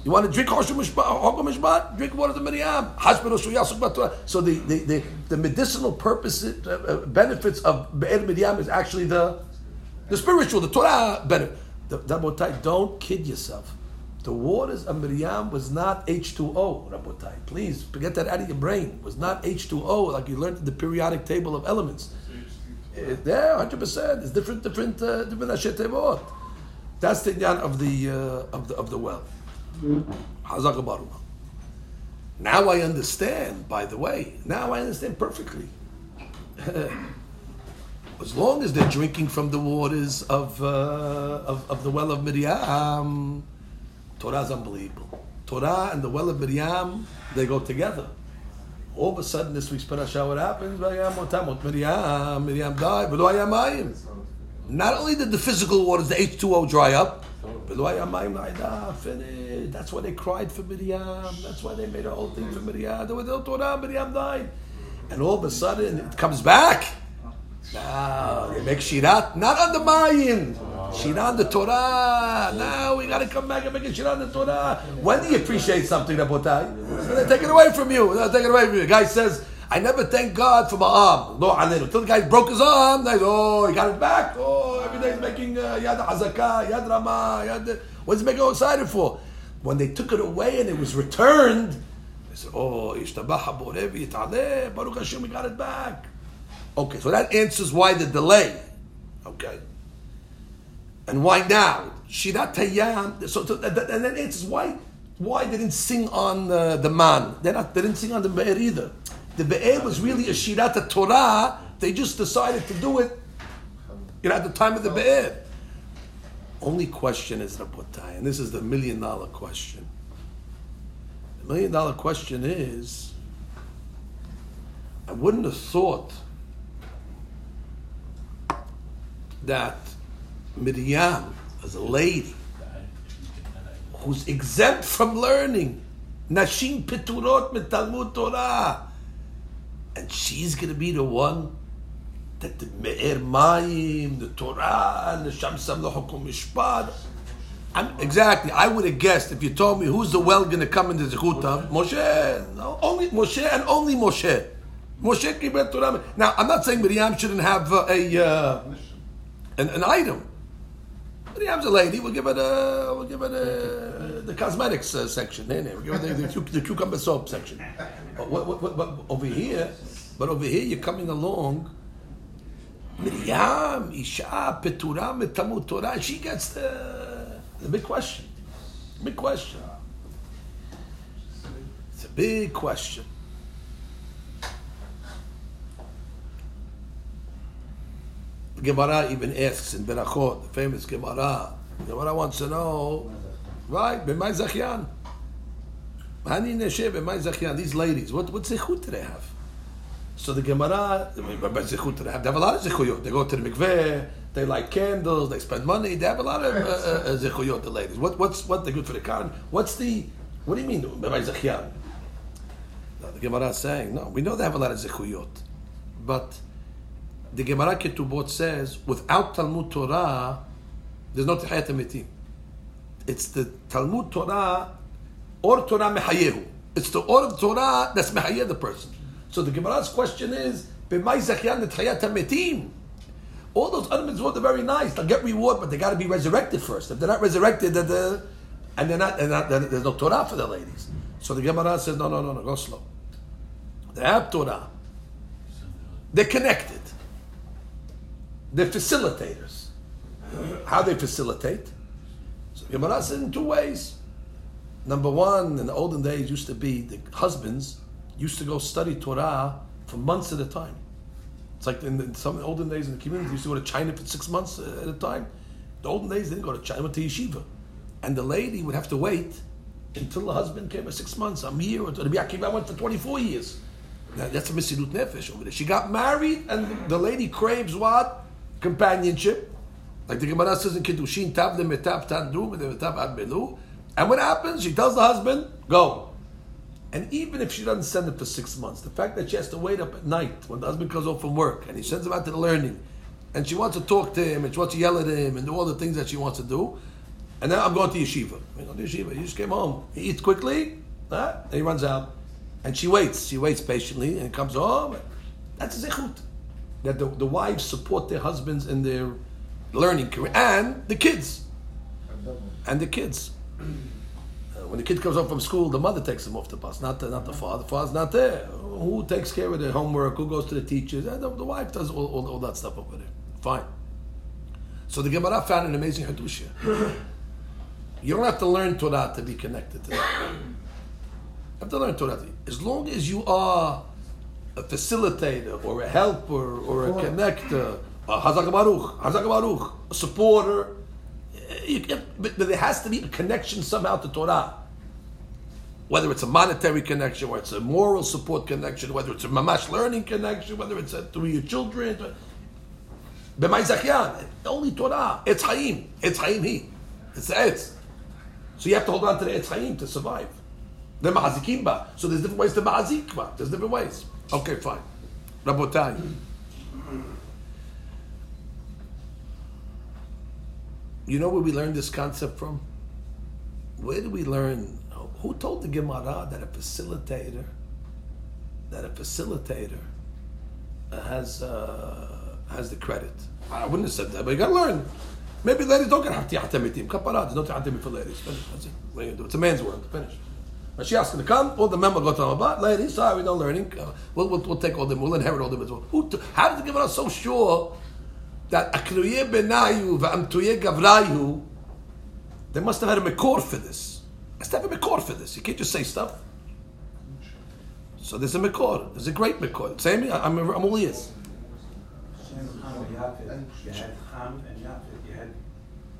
You want to drink Hukum Mishpat? Drink water of Miriam. So the, the, the, the medicinal purposes, uh, uh, benefits of Be'er Miriam is actually the the spiritual, the Torah better. Rabotai, don't kid yourself. The waters of Miriam was not H2O, Rabotai. Please, get that out of your brain. It was not H2O like you learned in the periodic table of elements. It, yeah, hundred percent. It's different, different, uh, different. That's the yan of the uh, of the of the well. Now I understand. By the way, now I understand perfectly. as long as they're drinking from the waters of, uh, of, of, the well of Miriam, Torah is unbelievable. Torah and the well of Miriam, they go together. All of a sudden, this week's parasha, what happens? Miriam, Miriam died. Not only did the physical waters, the H2O, dry up. That's why they cried for Miriam. That's why they made a whole thing for Miriam. Was no Torah, Miriam died. And all of a sudden, it comes back. Now they make shirat not on the Mayin. Shirat the Torah. Now we got to come back and make a shirat the Torah. When do you appreciate something, Rabotai? So they take it away from you. They take it away from you. The guy says, I never thank God for my arm. No, Until the guy broke his arm, they oh, he got it back. Oh, every day he's making uh, yad hazaka, yad rama, yad. What's he making all excited for? When they took it away and it was returned, they said, oh, Baruch Hashem, we got it back. Okay, so that answers why the delay. Okay. And why now? Shirat Tayyam. So, to, and then it's why why they didn't sing on the, the man. They're not they didn't sing on the Be'er either. The Be'er was really a Shirat Torah. They just decided to do it. You know, at the time of the Be'er. Only question is Rabotai, and this is the million dollar question. The million dollar question is I wouldn't have thought that Miriam, as a lady, who's exempt from learning, Nashim Piturot mit Talmud Torah, and she's going to be the one that the Me'er Mayim, the Torah, and the Shamsam Hukum Mishpat. exactly. I would have guessed if you told me who's the well going to come into the Zechutav, Moshe. No, only Moshe and only Moshe. Moshe Kibel Torah. Now, I'm not saying Miriam shouldn't have uh, a uh, an, an item. Miriam's a lady. We'll give it a we'll give it a, the cosmetics uh, section. We'll give it the, the, the, cucumber soap section. But, what, what, what, over here, but over here, you're coming along Miriam, Isha, Petura, Metamut Torah, she gets the, the big question. Big question. It's a big question. Gemara even asks in Berachot, the famous Gemara, Gemara wants to know, right, B'mai Zachyan. Hani Neshe, B'mai Zachyan, these ladies, what, what zechut do they have? So the Gemara, they have, a lot of zechuyot. They go to the mikveh, they light candles, they spend money. They have a lot of uh, uh, zechuyot. The ladies. What, what's what they good for the car? What's the? What do you mean? Zechyan? No, the Gemara is saying no. We know they have a lot of zechuyot, but the Gemara Ketubot says without Talmud Torah, there's no Tehayat Emitim. It's the Talmud Torah or Torah Mehayehu. It's the or of Torah that's Mehayeh the person. So the Gemara's question is, all those other mitzvot are very nice. They'll get reward, but they got to be resurrected first. If they're not resurrected, they're, and they're not, they're not they're, there's no Torah for the ladies. So the Gemara says, no, no, no, no, go slow. They have Torah. They're connected. They're facilitators. How they facilitate? So Gemara says in two ways. Number one, in the olden days, used to be the husbands used to go study Torah for months at a time. It's like in, the, some olden days in the community, they used to go to China for six months at a time. The olden days, they didn't go to China, went to yeshiva. And the lady would have to wait until the husband came for six months, a year, or the Akiva went for 24 years. Now, that's a Mesirut Nefesh over there. She got married, and the lady craves what? Companionship. Like the Gemara says in Kiddushin, Tab de Metab Tandu, Metab Ad Belu. And what happens? She tells the husband, go. And even if she doesn't send him for six months, the fact that she has to wait up at night when the husband comes home from work and he sends him out to the learning, and she wants to talk to him and she wants to yell at him and do all the things that she wants to do, and then I'm going to yeshiva. Go to yeshiva. He just came home. He eats quickly, huh? and he runs out. And she waits. She waits patiently and comes home. That's a zechut. That the, the wives support their husbands in their learning career and the kids. And the kids uh, when the kid comes home from school, the mother takes him off the bus, not the, not the father. The father's not there. Who takes care of the homework? Who goes to the teachers? And the, the wife does all, all, all, that stuff over there. Fine. So the Gemara found an amazing hadushia. you don't have to learn Torah to be connected to that. You have to learn Torah. As long as you are a facilitator or a helper or a connector, a Hazak Baruch, Hazak Baruch, a supporter, eh, but, but there has to be a connection somehow to Torah whether it's a monetary connection, or it's a moral support connection, whether it's a mamash learning connection, whether it's a, through your children. Zachyan, only Torah. It's Chaim. It's Chaim he. It's the Etz. So you have to hold on to the Etz Chaim to survive. The Ma'azikim ba. So there's different ways to Ma'azik ba. There's different ways. Okay, fine. Rabotai. You know where we learned this concept from? Where did we learn who told the Gemara that a facilitator, that a facilitator has uh, has the credit? I wouldn't have said that, but you got to learn. Maybe ladies don't get hatiyat emitim. Kapara, there's no hatiyat for ladies. Finish. That's it. You do? It's a man's world. Finish. She asked him to come. All the men got go to Amabat. Ladies, sorry, we don't learning. Uh, we'll, we'll, we'll, take all them. We'll inherit all them as well. Who, how did the Gemara so sure that Akruye Benayu Va'amtuye Gavrayu, they must have had a Mekor for this. Must have a Mekor for this. You can't just say stuff. So there's a Mekor. There's a great Mekor. Same, I'm, I'm all ears. Shem, Ham and Yafet. You had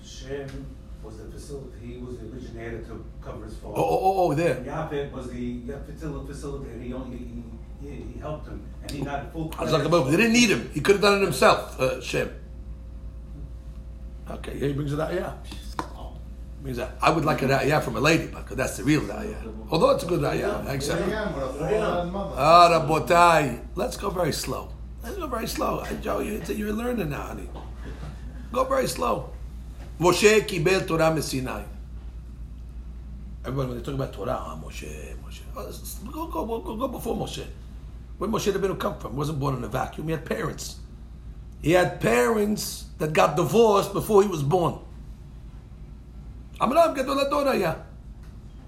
Shem was the facility. He was the originator to cover his fault. Oh, oh, oh, there. And Yafet was the facility. Facilitator. He only he, he, he helped him, and he got a full credit. They didn't need him. He could have done it himself, uh, Shem. Okay, yeah, he brings it out, yeah. Means that. I would like a ra'ayah from a lady, but that's the real ra'ayah. Although it's a good ra'ayah, I accept. Ah, Rabotai. Let's go very slow. Let's go very slow. Hey, Joe, you're learning now, honey. Go very slow. Moshe kibel Torah mesinai. Everybody, when they talk about Torah, ah, Moshe, Moshe. Oh, go, go, go, go before Moshe. Where Moshe Rabbeinu come from? He wasn't born in a vacuum. He had parents. He had parents that got divorced before he was born. Amram Gadol Adonaya.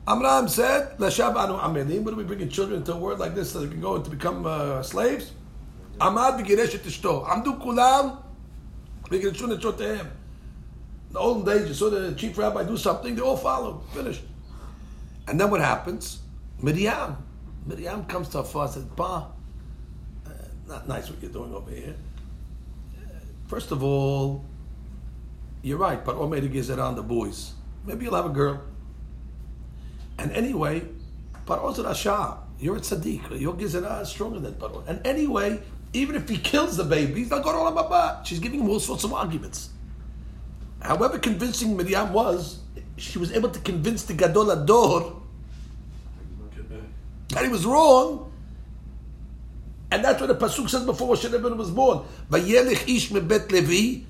Amram said, Lashab anu amelim. What are we bringing children into a world like this so they can go to become uh, slaves? Amad v'giresh et ishto. Amdu kulam v'gireshu nechotehem. The olden days, you saw the chief rabbi do something, they all follow. Finished. And then what happens? Miriam. Miriam comes to father and says, Pa, uh, not nice what you're doing over here. First of all, you're right, but Omer gives it on the boys. Maybe you'll have a girl. And anyway, Paro's a Rasha. You're a tzaddik. Your gizera is stronger than Paro. And anyway, even if he kills the baby, he's not going to Olam She's giving him all sorts of arguments. However convincing Miriam was, she was able to convince the Gadol Ador that he was wrong. And that's what the Pasuk says before Moshe Rabbeinu was born. Vayelech ish mebet Levi,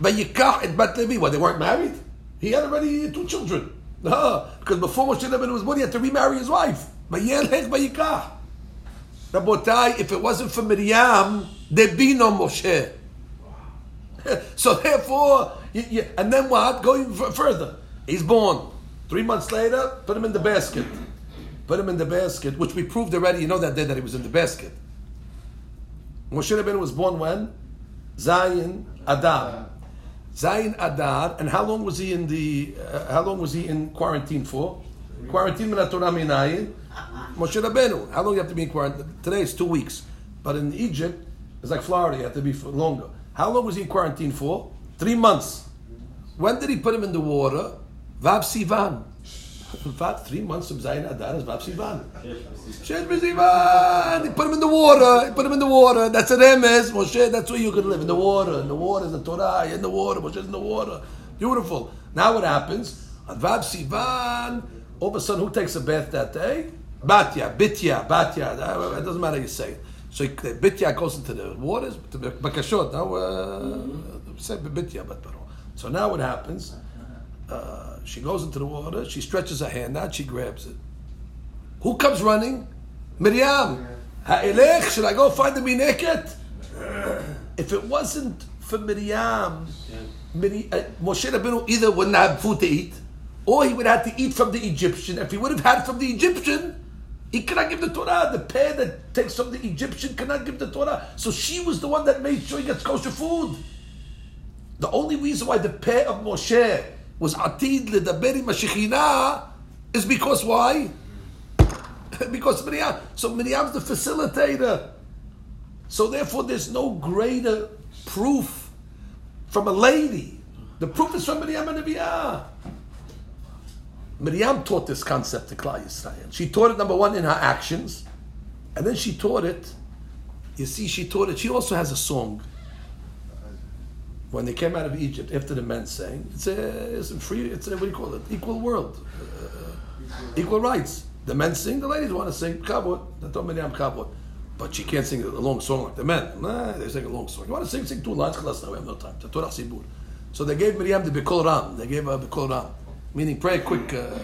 vayikach et bat Levi. Well, they weren't married. He had already two children. No, because before Moshe Rabbeinu was born, he had to remarry his wife. Vayelech vayikach. Rabotai, if it wasn't for Miriam, there'd be no Moshe. so therefore, you, you, and then what? Going further, he's born. Three months later, put him in the basket. Put him in the basket, which we proved already. You know that day that he was in the basket. Moshe Rabbeinu was born when? Zayin Adar. Zayin Adar. And how long was he in the? Uh, how long was he in quarantine for? Quarantine min Torah minayin. Moshe Rabbeinu. How long you have to be in quarantine? Today it's two weeks, but in Egypt it's like Florida. You have to be longer. How long was he in quarantine for? Three months. When did he put him in the water? Vav Sivan. In fact, three months from Zayin Adar is Vav Sivan. Shesh Sivan. He put him in the water. He put him in the water. That's an emes. Moshe, that's where you could live. In the water. In the water is the Torah. in the water. Moshe's in the water. Beautiful. Now what happens? Vav Sivan, all of a sudden, who takes a bath that day? Batya, Bitya, Batya. It doesn't matter how you say it. So Bitya goes into the waters, to Bakashot. Now, uh, say Bitya, but So now what happens? Uh, she goes into the water, she stretches her hand out, she grabs it. Who comes running? Miriam. Ha'elech, should I go find the naked? If it wasn't for Miriam, Miri, uh, Moshe Rabbeinu either wouldn't have food to eat, or he would have to eat from the Egyptian. If he would have had from the Egyptian, he cannot give the Torah. The pair that takes from the Egyptian cannot give the Torah. So she was the one that made sure he gets kosher food. The only reason why the pair of Moshe was atid ledaberi mashichinah is because why? because Miriam. So Miriam's the facilitator. So therefore, there's no greater proof from a lady. The proof is from Miriam and Nebiah. Miriam taught this concept to Klal Yisrael. She taught it number one in her actions, and then she taught it. You see, she taught it. She also has a song. When they came out of Egypt, after the men sang, it's a, it's a free. It's a, what do you call it? Equal world, uh, equal rights. The men sing, the ladies want to sing kabot. They told Miriam kabot, but she can't sing a long song like the men. Nah, they sing a long song. You want to sing, sing two lines. Now we have no time. So they gave Miriam the bikol ram. They gave her bikol ram meaning pray quick, uh,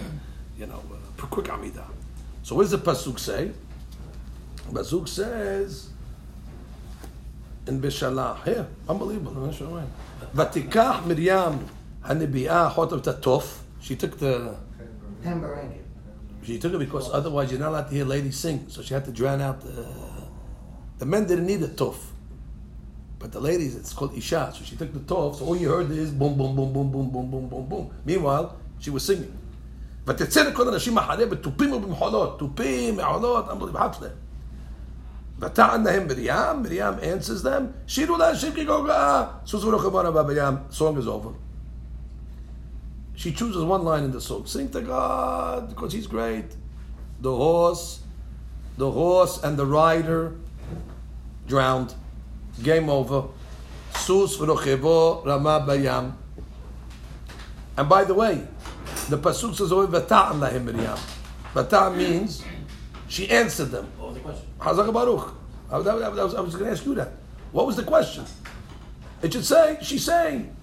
you know, uh, quick Amidah. So what does the pasuk say? Pasuk says in Beshalach, here, unbelievable. Vatikach Miriam Hanibiah hot of Tatof. She took the tambourine. She took it because otherwise you're not allowed to hear ladies sing, so she had to drown out the. The men didn't need a tof. But the ladies, it's called Isha. So she took the tov, so all you heard is boom, boom, boom, boom, boom, boom, boom, boom, boom. Meanwhile, was singing. ותצא לכל הנשים אחריה בתופים ובמחולות, תופים, מעולות, unbelievable, חפלה. ותען להם מרים, מרים answers them, שירו להשם כגוגה, סוס ולא כמונה בים, song is over. She chooses one line in the song, sing to God, because he's great. The horse, the horse and the rider drowned. Game over. Sus v'rochevo rama bayam. And by the way, the pasuk says over v'ta'am lahim Miriam. V'ta'am means she answered them. What was the question? Hazak Baruch. I was, was, was going to ask you that. What was the question? It should say, she's saying.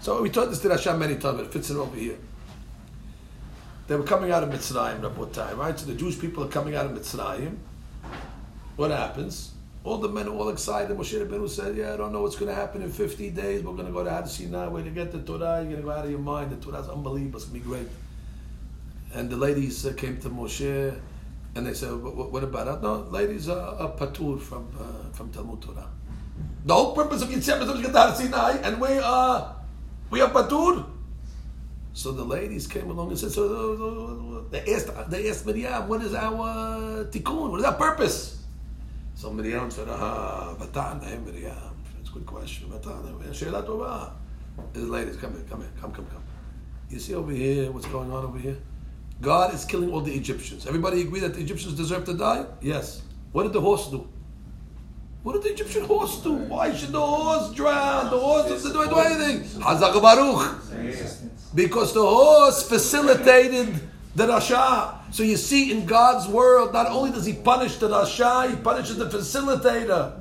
So we taught this to Hashem many times, it fits in over here. They were coming out of Mitzrayim, Rabotai, right? So the Jewish people are coming out of Mitzrayim. What happens? All the men are all excited. Moshe Rabbeinu said, "Yeah, I don't know what's going to happen in 50 days. We're going to go to Har going to get the Torah. You're going to go out of your mind. The Torah's unbelievable. It's going to be great." And the ladies uh, came to Moshe, and they said, "What, about it?" No, ladies are, are patur from uh, from Talmud Torah. The whole purpose of Yitzhak is to get to Har Sinai, and we are we are patur. So the ladies came along and said, "So they asked they asked Miriam, what is our tikkun? What is our purpose?" So Miriam said, "Ah, him Miriam." That's a good question. Vata'na him. Sheila tova. The ladies, come here, come here, come, come, come. You see over here what's going on over here? God is killing all the Egyptians. Everybody agree that the Egyptians deserve to die? Yes. What did the horse do? What did the Egyptian horse do? Why should the horse drown? The horse doesn't do anything. Hazak Baruch. Because the horse facilitated the Rasha. So you see, in God's world, not only does He punish the Rasha, He punishes the facilitator.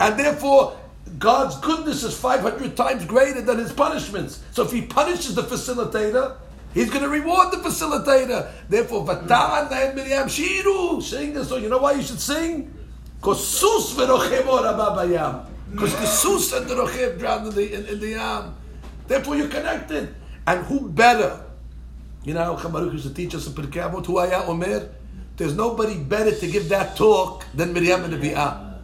And therefore, God's goodness is 500 times greater than His punishments. So if He punishes the facilitator, He's going to reward the facilitator. Therefore, Vatan and Miriam Shiru, sing this song. You know why you should sing? Because Sus Because the Sus and the Rochev drowned in the, in, in the Yam. Therefore, you're connected. And who better? You know, Chabaruch used to teach us in Pirkei Avot, who ayah Omer. There's nobody better to give that talk than Miriam and Nebi'ah.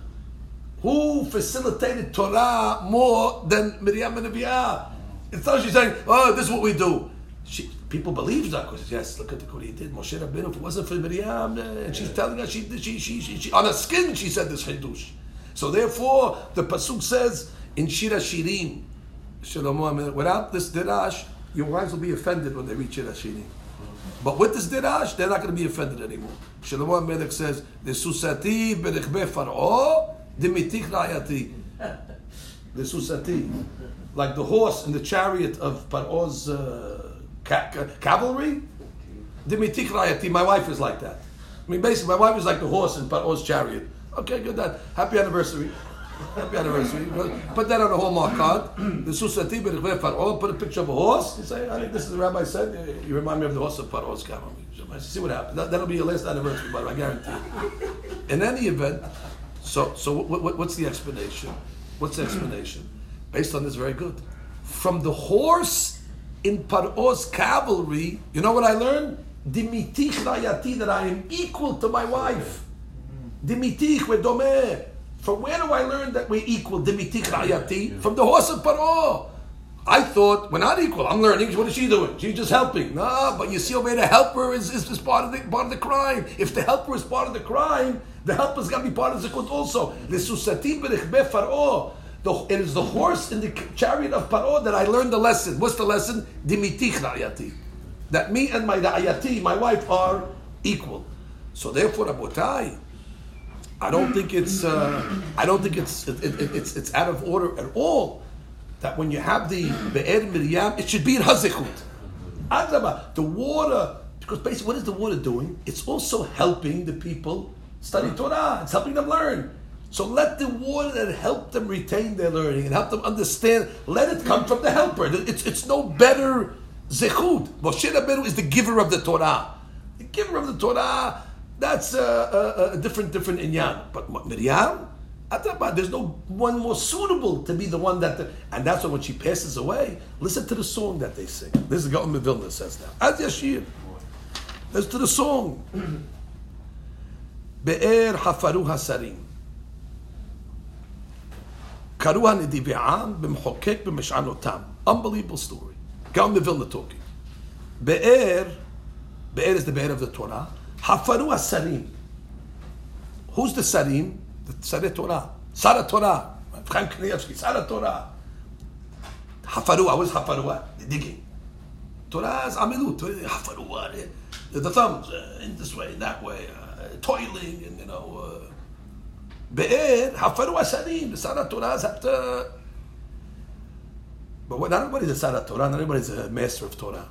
Who facilitated Torah more than Miriam and Nebi'ah? It's not she's saying, oh, this is what we do. She, people believe that because yes, look at the, what he did. Moshe Rabbeinu, if it wasn't for Miriam, eh, and she's telling us she, she, she, she, she on her skin she said this chidush. So therefore, the pasuk says in Shir HaShirim, Shalom, without this dirash, your wives will be offended when they reach Shir HaShirim. But with this dirash, they're not going to be offended anymore. Shlomo Melech says, "The susati berechbe faro, dimitich rayati." Susati, like the horse in the chariot of Paro's. Uh, ca- ca- cavalry. Dimitik Rayati, my wife is like that. I mean, basically, my wife is like the horse in Paro's chariot. Okay, good. That happy anniversary. Happy anniversary. Put that on a Hallmark card. The Susati B'Rechve Paro. Put a picture of a horse. You say, I think this is the rabbi said. Uh, you remind me of the horse of Paro's cavalry. See what happens. That, will be your last anniversary, but I guarantee. In any event, so so what, what, what's the explanation? What's the explanation? Based on this, very good. From the horse in Paro's cavalry, you know what I learned? Dimitich that I am equal to my wife. Dimitich vedomeh. From where do I learn that we're equal? Dimitich rayati. From the horse of Paro. I thought we're not equal. I'm learning. What is she doing? She's just helping. No, but you see, over the helper is, is, is part of the part of the crime. If the helper is part of the crime, the helper's got to be part of the zikut also. The it is the horse in the chariot of Paro that I learned the lesson. What's the lesson? Dimitich ra'ayati. That me and my ra'ayati, my wife, are equal. So therefore, Abotai, I don't think it's uh, I don't think it's it, it, it's it's out of order at all. That when you have the Be'er Miriam, it should be in. Adraba, the water, because basically what is the water doing? It's also helping the people study Torah. It's helping them learn. So let the water that help them retain their learning and help them understand, let it come from the helper. It's, it's no better zechut. Moshe Rabbeinu is the giver of the Torah. The giver of the Torah, that's a, a, a different different inyan. But Miriam, there's no one more suitable to be the one that, the, and that's why when she passes away, listen to the song that they sing. This is Gaon Vilna says now. As Yashir. Listen to the song. Be'er hafaru hasarim. קראו נדיבי עם במחוקק במשענותם. Unbelievable story. גם מווילנה talking. באר, באר is the באר of the Torah. Hafaru Asarim. Who's the Sarim? The Sareh Torah. Sara Torah. Chaim Kanievsky, Sara Torah. Hafarua, what's They're digging. Torah's Amilut, hafaru. the thumbs, uh, in this way, in that way, uh, toiling, and you know. Uh, Be'er, Hafarua Sarim, the Sarah Torah's have to. But what, not everybody's a sara Torah, not everybody's a master of Torah.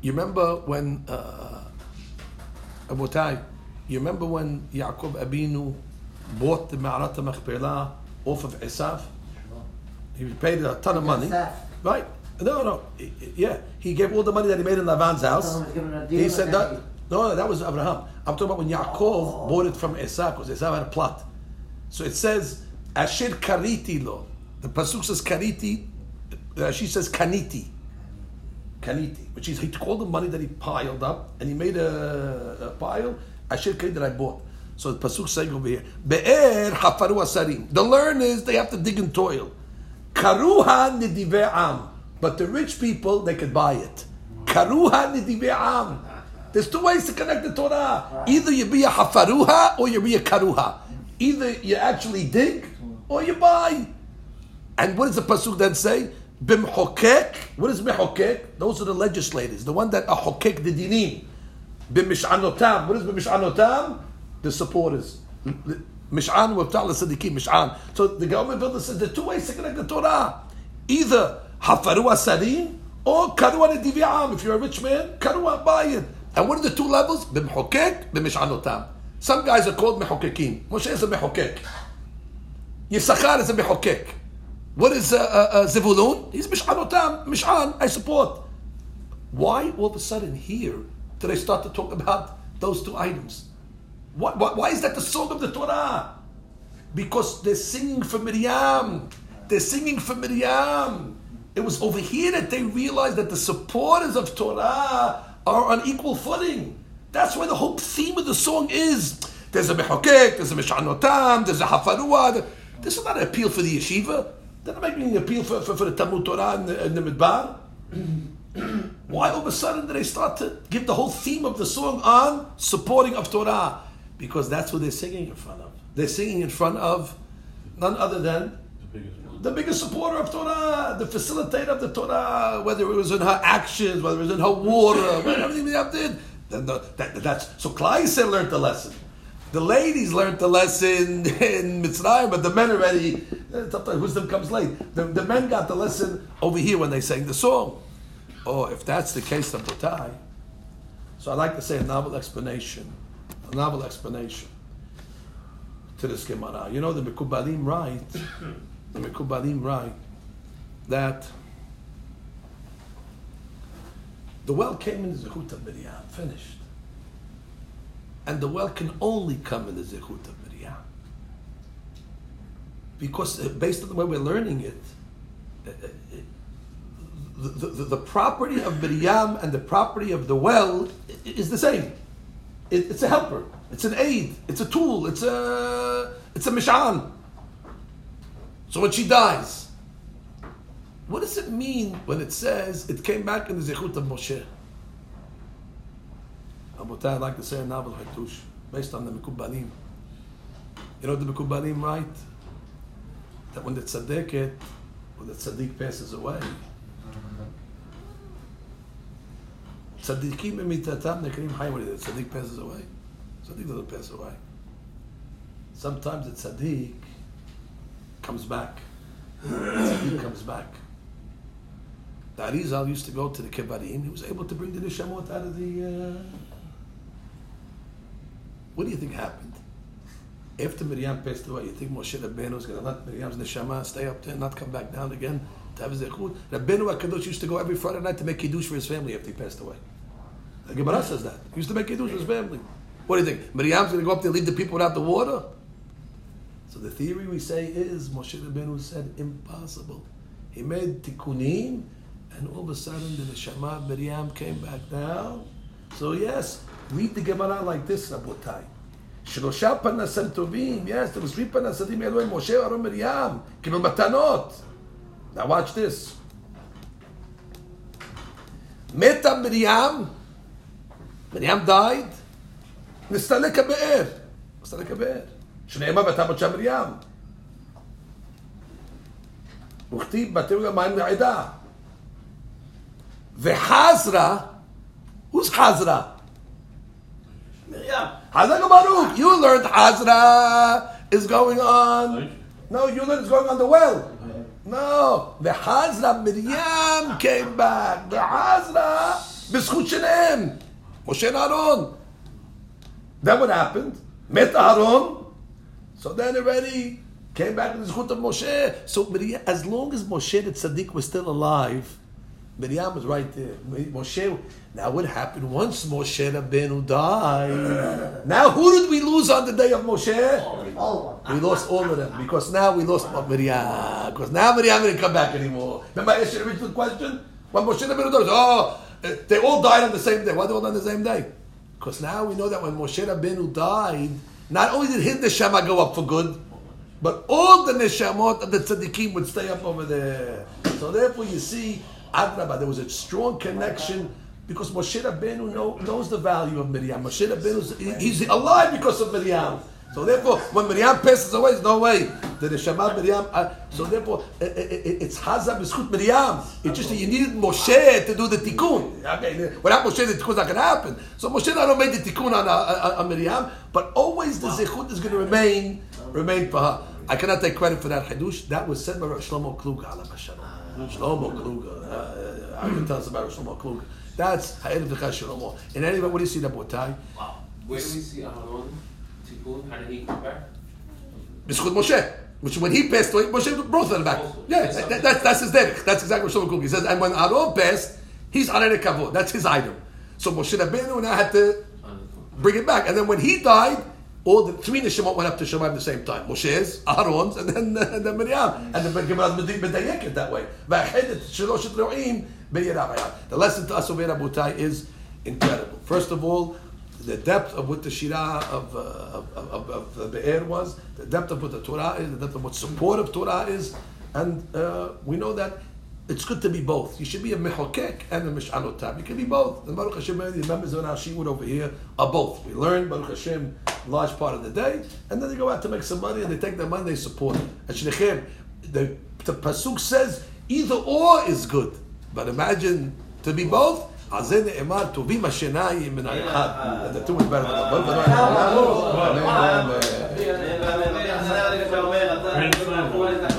You remember when. Uh, Abotai, you remember when Yaakov Abinu bought the Ma'arat Machpelah off of Esav? He paid a ton of money. Right. No, no. Yeah. He gave all the money that he made in Lavan's house. Someone was given a deal He said that. that. No, that was Abraham. I'm talking about when Yaakov oh. bought it from Esav, because Esav had a plot. So it says, Asher kariti lo. The Pasuk says kariti, she says kaniti. Kaniti. Which is, he took all the money that he piled up, and he made a, a pile, Asher kariti that I bought. So the Pasuk saying over here, Be'er hafaru asarim. The learners, they have to dig and toil. Karuha nidivei am. But the rich people, they could buy it. Karuha nidivei am. There's two ways to connect the Torah. Either you be a hafaruha or you be a karuha. Either you actually dig or you buy. And what does the pasuk then say? Bimhokek. What is mihokek? Those are the legislators, the one that are hokek the dinim. Bimish'anotam. What is bimish'anotam? The supporters. Mish'an wa sadiqim, mish'an. So the government builder says are two ways to connect the Torah. Either hafaru asarim or karua nedivi'am. If you're a rich man, karua, buy it. And what are the two levels? Bimhokek, bimish'anotam. Some guys are called mehokekim. Moshe is a mehokek. Yisachar is a mehokek. What is uh, uh, uh? He's mish'anotam, mish'an, I support. Why all of a sudden here did I start to talk about those two items? Why, why, why is that the song of the Torah? Because they're singing for Miriam. They're singing for Miriam. It was over here that they realized that the supporters of Torah are on equal footing. That's why the whole theme of the song is there's a mehokek, there's a mishanotam, there's a hafarua. This is not an appeal for the yeshiva. They're not making an appeal for, for, for the Talmud Torah and the, and the Midbar. Why all of a sudden do they start to give the whole theme of the song on supporting of Torah? Because that's what they're singing in front of. They're singing in front of none other than The biggest the biggest supporter of Torah, the facilitator of the Torah, whether it was in her actions, whether it was in her water, whatever everything they did. Then the, that, that's so. Klal Yisrael learned the lesson. The ladies learned the lesson in Mitzrayim, but the men already. Uh, sometimes wisdom comes late. The, the men got the lesson over here when they sang the song. Oh, if that's the case, then Botai. So I like to say a novel explanation, a novel explanation to this Gemara. You know the Mekubalim write, the Mekubalim write that the well came in the Zechut Miriam, finished. And the well can only come in the Zechut of Miriam. Because uh, based on the way we're learning it, uh, uh, the, the, the property of Miriam and the property of the well is the same. It, it's a helper. It's an aid. It's a tool. It's a it's a mishan. So when she dies, what does it mean when it says it came back in the zechut of Moshe? Abutai, I'd like to say a novel hatush based on the Mekubalim. You know the Mekubalim right? That when the tzaddiket, when the tzaddik passes away, tzaddikim emitatam nekrim when the tzaddik passes away. Tzaddik doesn't pass away. Sometimes the tzaddik comes back. tzaddik comes back. The Arizal used to go to the Kebarim. He was able to bring the Neshamot out of the. Uh... What do you think happened? After Miriam passed away, you think Moshe Rabbeinu is going to let Miriam's neshama stay up there and not come back down again to have his zechut? Rabbeinu HaKadosh used to go every Friday night to make kiddush for his family after he passed away. The Gemara says that. He used to make kiddush for his family. What do you think? Miriam's going to go up there and leave the people without the water? So the theory we say is Moshe Rabbeinu said impossible. He made tikkunim, and all of a sudden the neshama Miriam came back down. So yes, read the Gemara like this, Rabotai. שלושה פנסים טובים, yes, there was three פנסים אלוהים, משה, אהרון, מרים, קיבל מתנות. Now watch this. מתה מרים, מרים died, נסתלק הבאר. נסתלק הבאר. שנאמר ותמת שם מרים. וכתיב בתיאור המים לעדה. וחזרה, who's חזרה? Yeah. Hazak Baruch, you learned Hazra is going on. No, you learned it's going on the well. No. The Hazra Miriam came back. The Hazra Bishut Shinem. Moshe Aaron. Then what happened? Met Aaron. So then already came back to the Zchut of Moshe. So as long as Moshe the Tzaddik was still alive, Miriam was right there. Moshe. Now what happened once Moshe Rabbeinu died? Now who did we lose on the day of Moshe? All We lost all of them because now we lost Miriam. Because now Miriam didn't come back anymore. Remember I asked you the original question? When Moshe Rabbeinu died, oh, uh, they all died on the same day. Why they all died on the same day? Because now we know that when Moshe Rabbeinu died, not only did his neshama go up for good, but all the neshamot of the tzaddikim would stay up over there. So therefore, you see, Adrabah, there was a strong connection because Moshe Rabbeinu know, knows the value of Miriam. Moshe Rabbeinu, he's alive because of Miriam. So therefore, when Miriam passes away, there's no way. The Neshama Miriam. Uh, so therefore, uh, uh, uh, it's Hazab B'schut Miriam. It's just that you needed Moshe to do the tikkun. Okay, without Moshe, the tikkun's not going to happen. So Moshe not only made the tikkun on, uh, on Miriam, but always the zechut is going to remain remain for her. I cannot take credit for that hadush. That was said by Shlomo. Alav Shalom. Shlomo Kluger. Uh, I can tell us about Shlomo Kluger. That's Ha'ed V'chah Shlomo. In any way, what do you see that Botai? Wow. Where do we see Aaron Tikkun? How did he come back? Moshe. Which when he passed away, Moshe brought them back. Yeah, that, that, that's, that's his derech. That's exactly what Shlomo Kluger says. And when Aaron passed, he's Arei Kavod. That's his item. So Moshe Rabbeinu now had to bring it back. And then when he died, all the three neshama went up to Shemaim at the same time. Moshe's, Aaron's, and then and then Miriam. And the Gemara medayek it that way. The lesson to us over here, Abutai, is incredible. First of all, the depth of what the Shira of, uh, of, of, of the Be'er was, the depth of what the Torah is, the depth of what support of Torah is, and uh, we know that it's good to be both. You should be a mehokek and a mish'anotab. You can be both. And Baruch Hashem, the members of our shiur over here are both. We learn Baruch Hashem large part of the day, and then they go out to make some money, and they take their money, they support. And shlechem, the, the pasuk says either or is good, but imagine to be both. על זה נאמר, טובים השיניים מן האחד. The two is better than one. ברוך ה'. אמן, אמן.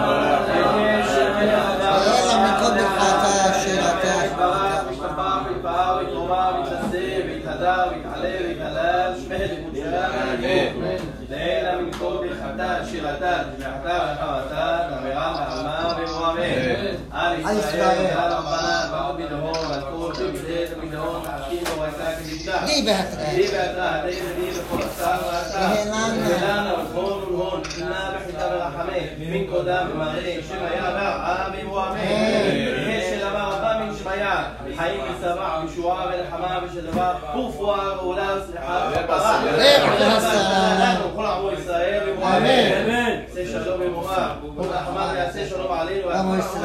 شيلتان شحتان حوتان بغام حمام بوامين آل إسرائيل يا ربنا فعبدهم واذكر في بداية منهم حكيم وساكن الدار جيبها جيبها هدينا دين فرسان وساكن هلان الخون هون إنا بحجر الحميد من قدام مغيب شما يا باع حيك سمع وشوام الحمام شدباب كفوار ولاس الحاب ريح هسه كل عمر يسائر آمين. سي شلوم يا كل أحمد يا سي شلوم